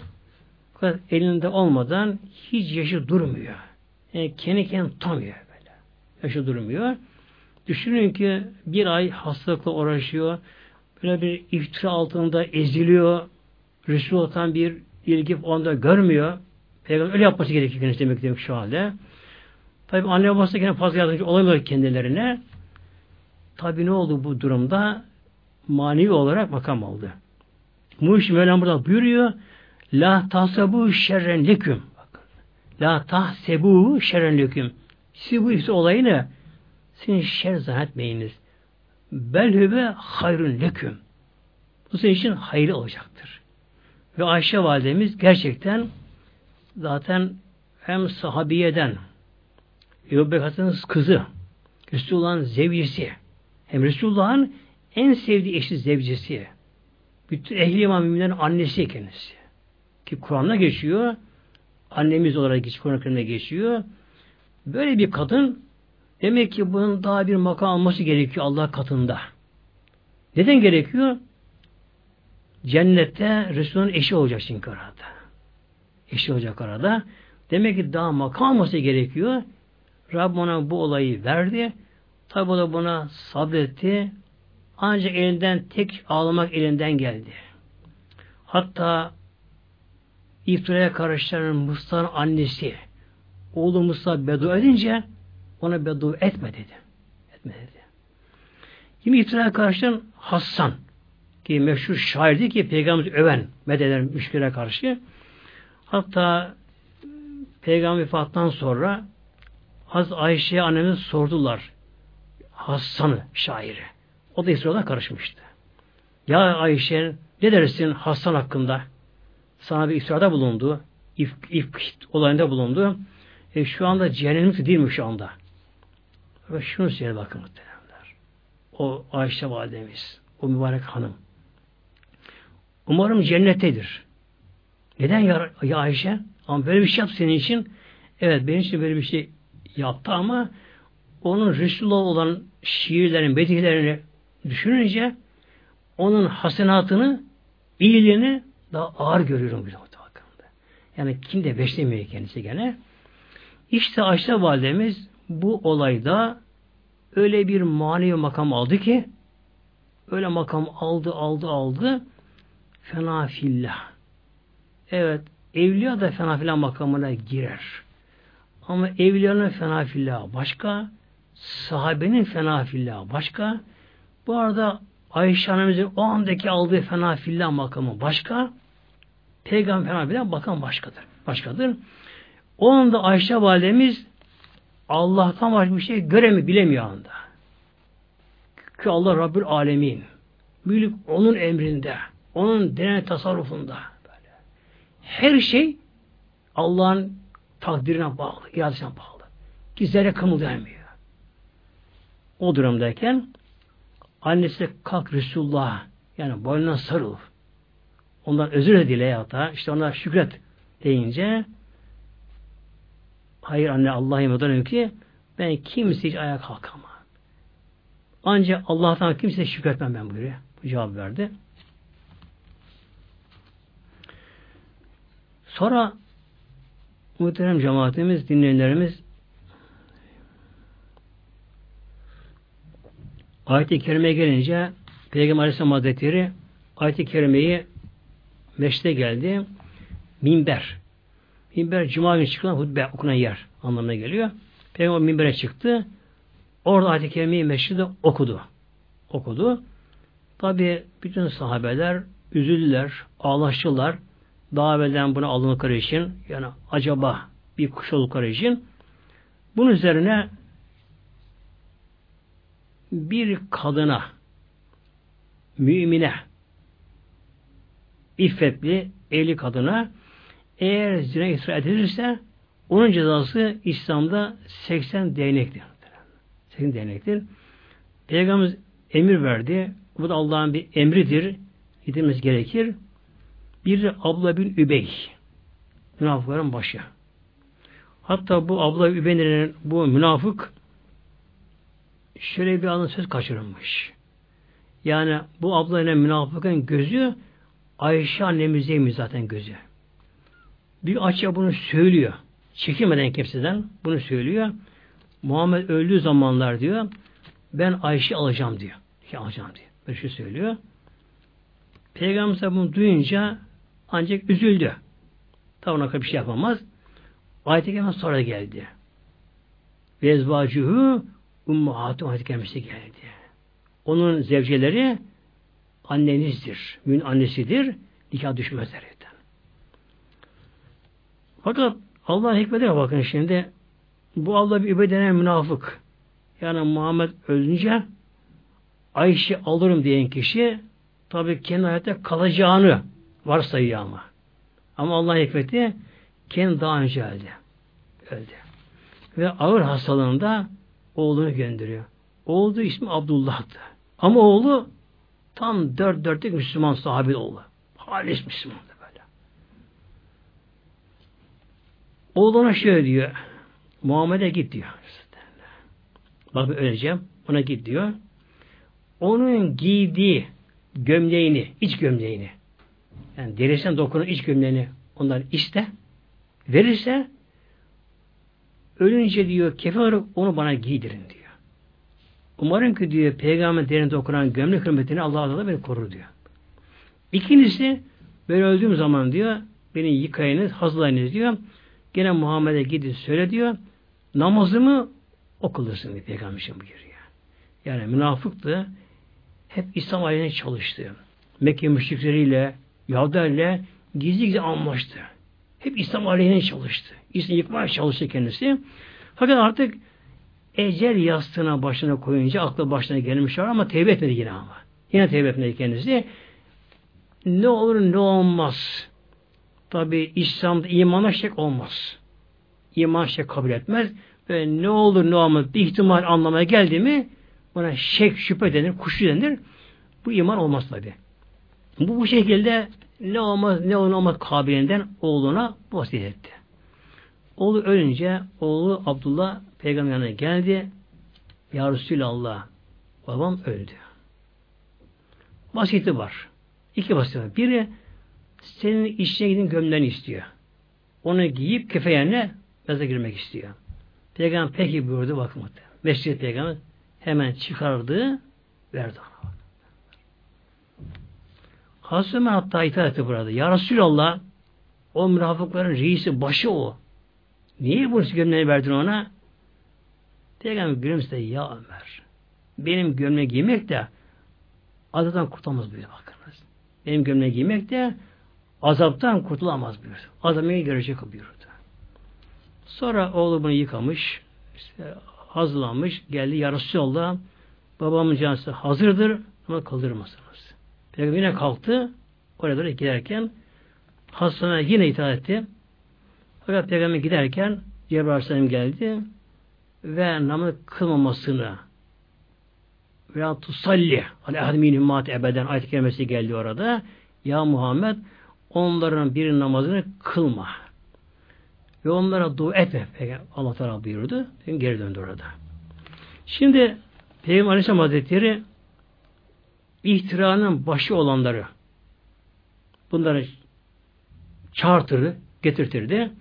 Elinde olmadan hiç yaşı durmuyor. Yani kendi kendini tutamıyor böyle. Yaşı durmuyor. Düşünün ki bir ay hastalıkla uğraşıyor. Böyle bir iftira altında eziliyor. Resulullah'tan bir ilgi onda görmüyor. Peygamber öyle yapması gerekiyor kendisi demek demek şu halde. Tabi anne babası kendine fazla yardımcı olamıyor kendilerine. Tabi ne oldu bu durumda? Manevi olarak makam aldı. Muş Mevlam burada buyuruyor. La tahsebu şerren leküm. La tahsebu şerren leküm. Siz bu olayını sizin şer zannetmeyiniz. Bel hüve hayrun leküm. Bu sizin için hayırlı olacaktır. Ve Ayşe validemiz gerçekten zaten hem sahabiyeden Ebu Bekir'in kızı Resulullah'ın zevcisi hem Resulullah'ın en sevdiği eşi zevcisi bütün ehli müminlerin annesi kendisi. Ki Kur'an'da geçiyor. Annemiz olarak geçiyor. Kur'an-ı geçiyor. Böyle bir kadın demek ki bunun daha bir makam alması gerekiyor Allah katında. Neden gerekiyor? Cennette Resul'ün eşi olacak çünkü arada. Eşi olacak arada. Demek ki daha makam alması gerekiyor. Rabbim ona bu olayı verdi. Tabi o da buna sabretti. Ancak elinden tek ağlamak elinden geldi. Hatta iftiraya karıştıran Mustafa'nın annesi oğlu Mustafa bedu edince ona bedu etme dedi. Etme dedi. Yine iftiraya karıştıran Hassan ki meşhur şairdi ki peygamber öven mededen müşküle karşı. Hatta peygamber vefatından sonra Haz Ayşe'ye annemiz sordular. Hassan'ı şairi. O da İsrail'e karışmıştı. Ya Ayşe ne dersin Hasan hakkında? Sana bir İsra'da bulundu. İfk, ifk olayında bulundu. E, şu anda cehennemlik değil mi şu anda? Ve şunu söyle bakın muhtemelenler. O Ayşe validemiz, o mübarek hanım. Umarım cennettedir. Neden ya, ya Ayşe? Ama böyle bir şey yaptı senin için. Evet benim için böyle bir şey yaptı ama onun Resulullah olan şiirlerini, bedihlerini düşününce onun hasenatını, iyiliğini daha ağır görüyorum bir bakımda. Yani kim de beslemiyor kendisi gene. İşte Ayşe validemiz bu olayda öyle bir manevi makam aldı ki öyle makam aldı aldı aldı fena fillah. Evet evliya da fena filan makamına girer. Ama evliyanın fena fillah başka, sahabenin fena fillah başka. Bu arada Ayşe annemizin o andaki aldığı fena fillah makamı başka. Peygamber fena fillah makam başkadır. Başkadır. O anda Ayşe validemiz Allah'tan başka bir şey göremiyor, bilemiyor anda. Ki Allah Rabbül Alemin. Mülk onun emrinde. Onun deney tasarrufunda. Her şey Allah'ın takdirine bağlı, iradesine bağlı. Ki zerre kımıldayamıyor. O durumdayken annesi kalk Resulullah yani boynuna sarıl. Ondan özür dile ya da işte ona şükret deyince hayır anne Allah'a yemin ki ben kimse hiç ayağa kalkamam. Ancak Allah'tan kimse şükretmem ben buyuruyor. Bu cevap verdi. Sonra muhterem cemaatimiz, dinleyenlerimiz ayet-i kerime gelince Peygamber Aleyhisselam Hazretleri ayet-i kerimeyi meşte geldi. Minber. Minber cuma günü çıkılan hutbe okunan yer anlamına geliyor. Peygamber minbere çıktı. Orada ayet-i kerimeyi meşride okudu. Okudu. Tabi bütün sahabeler üzüldüler, ağlaştılar. Daha evvelden buna alındıkları için yani acaba bir kuş oldukları için bunun üzerine bir kadına mümine iffetli evli kadına eğer zina ısrar edilirse onun cezası İslam'da 80 değnektir. 80 değnektir. Peygamberimiz emir verdi. Bu da Allah'ın bir emridir. Gitmemiz gerekir. Bir abla bin Übey. Münafıkların başı. Hatta bu abla Übey'in bu münafık şöyle bir anın söz kaçırılmış. Yani bu abla ile münafıkın gözü Ayşe annemizdeymiş zaten gözü. Bir açığa bunu söylüyor. Çekinmeden kimseden bunu söylüyor. Muhammed öldüğü zamanlar diyor ben Ayşe alacağım diyor. Ki alacağım diyor. Böyle şey söylüyor. Peygamber bunu duyunca ancak üzüldü. Tabi ona bir şey yapamaz. Ayet-i sonra geldi. Vezvacuhu ummuhatu ayet-i geldi. Onun zevceleri annenizdir. Mümin annesidir. Nikah düşmezler. Fakat Allah'ın hikmetine bakın şimdi. Bu Allah bir übe münafık. Yani Muhammed ölünce Ayşe alırım diyen kişi tabi kendi hayatta kalacağını varsayıyor ama. Ama Allah hikmeti kendi daha önce öldü. Öldü. Ve ağır hastalığında oğlunu gönderiyor. Oğlu ismi Abdullah'tı. Ama oğlu tam dört dörtlük Müslüman sahabi oğlu. Halis Müslümandı böyle. Oğluna şöyle diyor. Muhammed'e git diyor. Bak öleceğim. Ona git diyor. Onun giydiği gömleğini, iç gömleğini yani derisinden dokunan iç gömleğini ondan iste verirse ölünce diyor kefe onu bana giydirin diyor. Umarım ki diyor peygamber derinde okunan gömlek hürmetini Allah da beni korur diyor. İkincisi ben öldüğüm zaman diyor beni yıkayınız, hazırlayınız diyor. Gene Muhammed'e gidin söyle diyor. Namazımı okulursun diyor peygamber buyuruyor. Yani münafıktı. Hep İslam aleyhine çalıştı. Mekke müşrikleriyle, Yahudilerle gizli gizli anlaştı. Hep İslam aleyhine çalıştı. İslam'ı yıkmaya çalıştı kendisi. Fakat artık ecel yastığına başına koyunca aklı başına gelmiş var ama tevbe etmedi yine ama. Yine tevbe etmedi kendisi. Ne olur ne olmaz. Tabi İslam'da imana şek olmaz. İman şek kabul etmez. Ve ne olur ne olmaz bir ihtimal anlamaya geldi mi buna şek şüphe denir, kuşu denir. Bu iman olmaz tabi. Bu bu şekilde ne olmaz ne olmaz kabilinden oğluna vasiyet etti. Oğlu ölünce oğlu Abdullah peygamberine geldi. Ya Resulallah babam öldü. Vasiyeti var. İki vasiyeti var. Biri senin işine gidin gömleğini istiyor. Onu giyip kefeyenle mezara girmek istiyor. Peygamber peki buyurdu bakmadı. Mescid peygamber hemen çıkardı verdi ona. Hazreti Ömer hatta itaat etti burada. Ya Resulallah o münafıkların reisi başı o. Niye bu gömleği verdin ona? Peygamber gülümsedi ya Ömer. Benim gömleği giymek de azaptan kurtulamaz buyuruyor bakınız. Benim gömleği giymek de azaptan kurtulamaz buyurdu. Azamını görecek buyurdu. Sonra oğlu bunu yıkamış, işte hazırlanmış, geldi yarısı yolda. Babamın canısı hazırdır ama kaldırmasınız. Peygamber yine kalktı. Oraya doğru giderken Hasan'a yine itaat etti. Fakat Peygamber giderken Cebrail Aleyhisselam geldi ve namaz kılmamasını veya tusalli ale ahdimin ümmat ebeden ayet kelimesi geldi orada. Ya Muhammed onların bir namazını kılma. Ve onlara dua etme. Allah Teala buyurdu. Geri döndü orada. Şimdi Peygamber Aleyhisselam Hazretleri ihtiranın başı olanları bunları çağırtırdı, getirtirdi.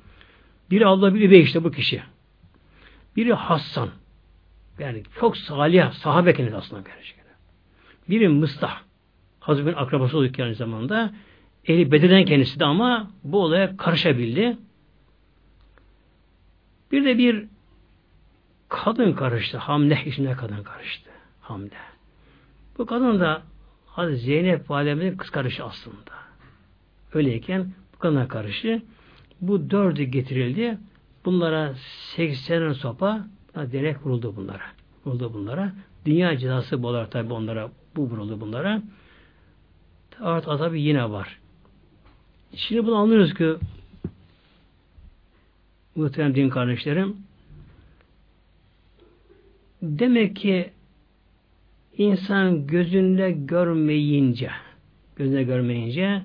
Biri Allah bir Übey işte bu kişi. Biri Hassan. Yani çok salih, sahabe kendisi aslında gerçekten. Biri Mıstah. Hazretin akrabası olduk aynı zamanda. Eli bededen kendisi de ama bu olaya karışabildi. Bir de bir kadın karıştı. Hamle içinde kadın karıştı. Hamle. Bu kadın da Hazreti Zeynep Validemizin kız karışı aslında. Öyleyken bu kadına karışı. Bu dördü getirildi. Bunlara 80 sopa direkt vuruldu bunlara. Vuruldu bunlara. Dünya cezası bu olarak tabi onlara bu vuruldu bunlara. Artık azabı yine var. Şimdi bunu anlıyoruz ki muhterem din kardeşlerim demek ki insan gözünde görmeyince gözünde görmeyince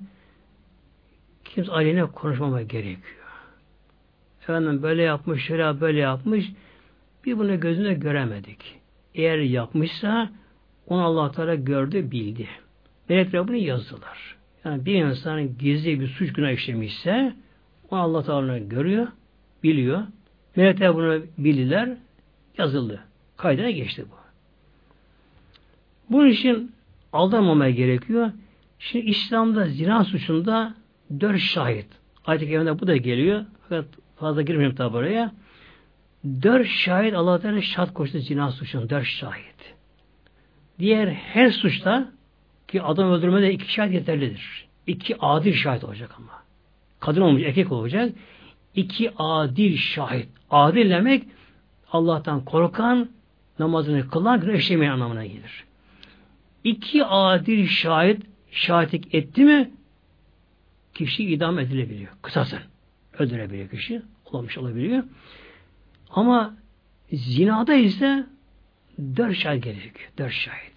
kimse aleyhine konuşmamak gerekiyor. Efendim böyle yapmış, şöyle böyle yapmış bir bunu gözünde göremedik. Eğer yapmışsa onu Allah Teala gördü, bildi. Melekler bunu yazdılar. Yani bir insan gizli bir suç günah işlemişse onu Allah Teala görüyor, biliyor. Melekler bunu bildiler, yazıldı. Kaydına geçti bu. Bunun için aldanmamaya gerekiyor. Şimdi İslam'da zina suçunda dört şahit. Ayet-i bu da geliyor. Fakat fazla girmeyeyim tabi oraya. Dört şahit Allah Teala şart koştu zina suçunda. Dört şahit. Diğer her suçta ki adam öldürmede iki şahit yeterlidir. İki adil şahit olacak ama. Kadın olmuş, erkek olacak. İki adil şahit. Adil demek Allah'tan korkan, namazını kılan, günah işlemeyen anlamına gelir. İki adil şahit şahitlik etti mi kişi idam edilebiliyor. Kısasın. Öldürebiliyor kişi. Olmuş olabiliyor. Ama zinada ise dört şahit gerekiyor. Dört şahit.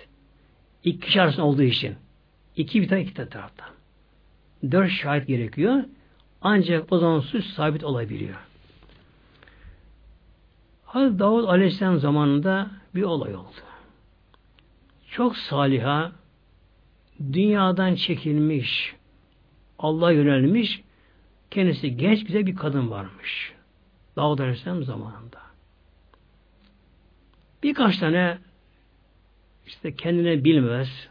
İki kişi arasında olduğu için. iki bir tane iki taraftan. Dört şahit gerekiyor. Ancak o zaman suç sabit olabiliyor. Hazreti Davud Aleyhisselam zamanında bir olay oldu. Çok saliha, dünyadan çekilmiş, Allah yönelmiş, kendisi genç güzel bir kadın varmış. Davud Aleyhisselam zamanında. Birkaç tane işte kendine bilmez,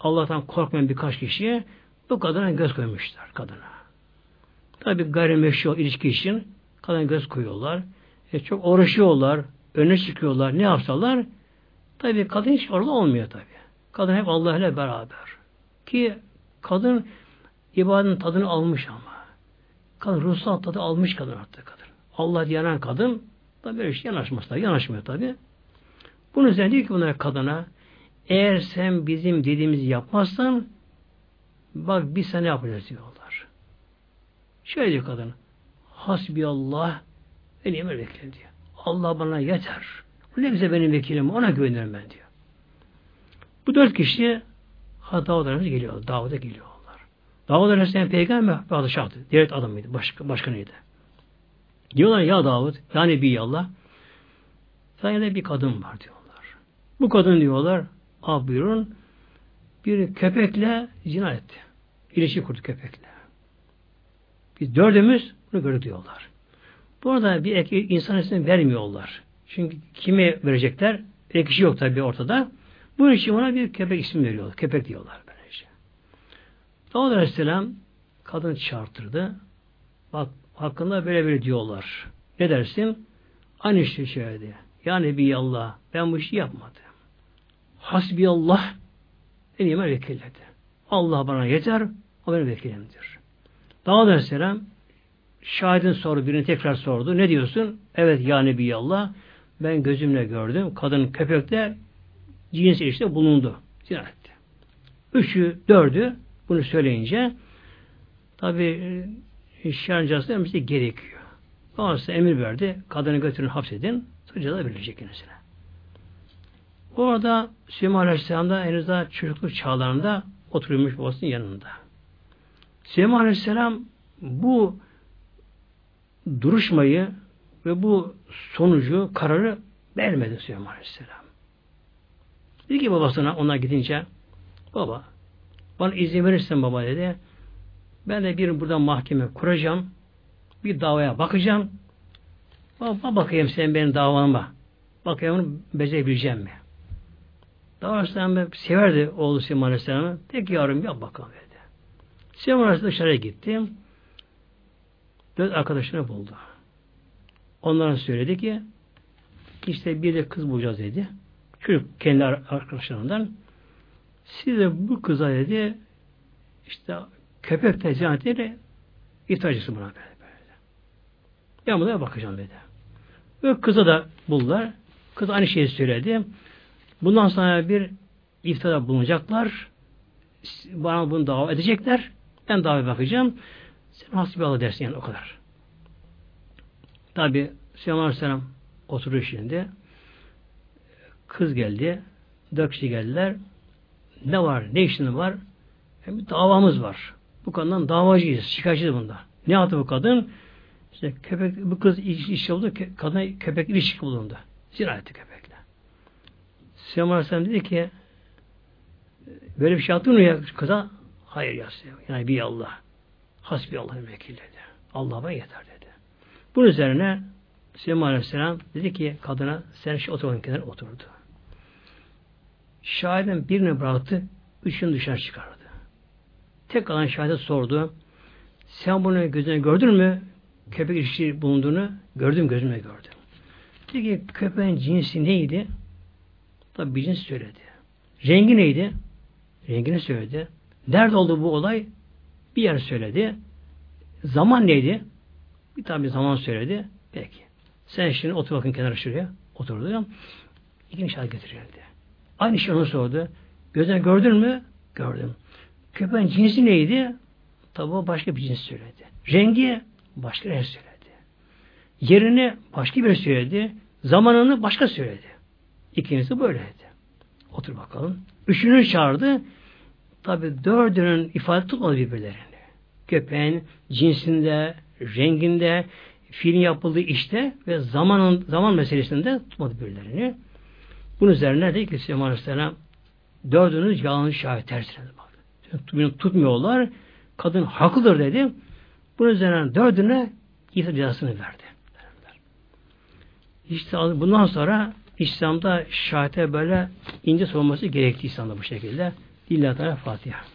Allah'tan korkmayan birkaç kişiye bu kadına göz koymuşlar kadına. Tabi gayrimeşru ilişki için kadına göz koyuyorlar. E, çok uğraşıyorlar, öne çıkıyorlar, ne yapsalar tabi kadın hiç orada olmuyor tabi. Kadın hep Allah ile beraber. Ki kadın ibadetin tadını almış ama. Kadın ruhsal tadı almış kadın artık kadın. Allah diyen kadın da böyle şey yanaşmaz tabi. Yanaşmıyor tabi. Bunun üzerine diyor ki bunlara kadına eğer sen bizim dediğimizi yapmazsan bak biz sana yapacağız diyorlar. Şöyle diyor kadın. Hasbi Allah beni emir vekilim diyor. Allah bana yeter. Ne bize benim vekilim ona güvenirim ben diyor. Bu dört kişi Davud geliyor. Davud'a geliyorlar. Davud Aleyhisselam peygamber padişahtı. Devlet adamıydı. Başka, başkanıydı. Diyorlar ya Davud, yani bir Allah. Sen de bir kadın var diyorlar. Bu kadın diyorlar, buyurun, bir köpekle zina etti. İlişki kurdu köpekle. Biz dördümüz bunu gördük diyorlar. Bu arada bir erkek insan ismini vermiyorlar. Çünkü kime verecekler? Bir kişi yok tabi ortada. Bunun için ona bir köpek ismi veriyorlar. Köpek diyorlar böylece. Davud Aleyhisselam kadın çağırtırdı. Bak hakkında böyle böyle diyorlar. Ne dersin? Aynı işte söyledi. Ya Nebi Allah ben bu işi yapmadım. Hasbi Allah beni vekil. Allah bana yeter, o benim vekilimdir. Davud Aleyhisselam şahidin soru birini tekrar sordu. Ne diyorsun? Evet ya Nebi Allah ben gözümle gördüm. Kadın köpekte cins işte bulundu. Zinaretti. Üçü, dördü bunu söyleyince tabi e, şercası demesi gerekiyor. Dolayısıyla emir verdi. Kadını götürün hapsedin. Sonra da verilecek kendisine. Orada Süleyman Aleyhisselam da henüz daha çocukluk çağlarında oturuyormuş babasının yanında. Süleyman Aleyhisselam bu duruşmayı ve bu sonucu, kararı vermedi Süleyman Aleyhisselam. Dedi ki babasına ona gidince baba bana izin verirsen baba dedi ben de bir buradan mahkeme kuracağım bir davaya bakacağım baba bakayım sen benim davama bakayım becerebileceğim mi? Daha Aleyhisselam severdi oğlu Süleyman Aleyhisselam'ı. Tek yavrum yap bakalım dedi. Süleyman Aleyhisselam dışarıya gitti. Dört arkadaşını buldu. Onlara söyledi ki işte bir de kız bulacağız dedi. Çocuk kendi arkadaşlarından siz de bu kıza dedi işte köpek tezcanetiyle ihtiyacısı buna böyle. böyle. Buna bakacağım dedi. Ve kıza da buldular. Kız aynı şeyi söyledi. Bundan sonra bir iftira bulunacaklar. Bana bunu dava edecekler. Ben dava bakacağım. Sen hasbi Allah dersin yani o kadar. Tabi Süleyman Aleyhisselam oturuyor şimdi. Kız geldi. Dört kişi geldiler. Ne var? Ne işin var? Hem bir davamız var. Bu konudan davacıyız. Şikayetçiyiz bunda. Ne yaptı bu kadın? İşte köpek, bu kız iş, iş oldu. Kadına köpek ilişki bulundu. Zina etti köpekle. Süleyman Aleyhisselam dedi ki böyle bir şey yaptın mı ya kıza? Hayır ya Yani bir Allah. Hasbi Allah'ın vekil dedi. Allah bana yeter dedi. Bunun üzerine Süleyman Aleyhisselam dedi ki kadına sen şu oturmanın kenarına oturdu. Şahiden birini bıraktı, üçünü dışarı çıkardı. Tek kalan şahide sordu. Sen bunu gözüne gördün mü? Köpek ilişki bulunduğunu gördüm gözüme gördüm. Dedi ki köpeğin cinsi neydi? Tabi bir cins söyledi. Rengi neydi? Rengini söyledi. Nerede oldu bu olay? Bir yer söyledi. Zaman neydi? Bir tabi zaman söyledi. Peki. Sen şimdi otur bakın kenara şuraya. Oturdu. İkinci şahit getirildi. Aynı şey onu sordu. Gözden gördün mü? Gördüm. Köpeğin cinsi neydi? Tabi başka bir cins söyledi. Rengi başka renk söyledi. Yerini başka bir söyledi. Zamanını başka söyledi. İkincisi böyleydi. Otur bakalım. Üçünü çağırdı. Tabi dördünün ifade tutmadı birbirlerini. Köpeğin cinsinde, renginde, fiilin yapıldığı işte ve zamanın zaman meselesinde tutmadı birbirlerini. Bunun üzerine de ki Süleyman Aleyhisselam dördünüz yalan şahit tersine bak. Bunu tutmuyorlar. Kadın haklıdır dedi. Bunun üzerine dördüne İsa cezasını verdi. İşte bundan sonra İslam'da şahite böyle ince sorulması gerekti İslam'da bu şekilde. İlla Teala Fatiha.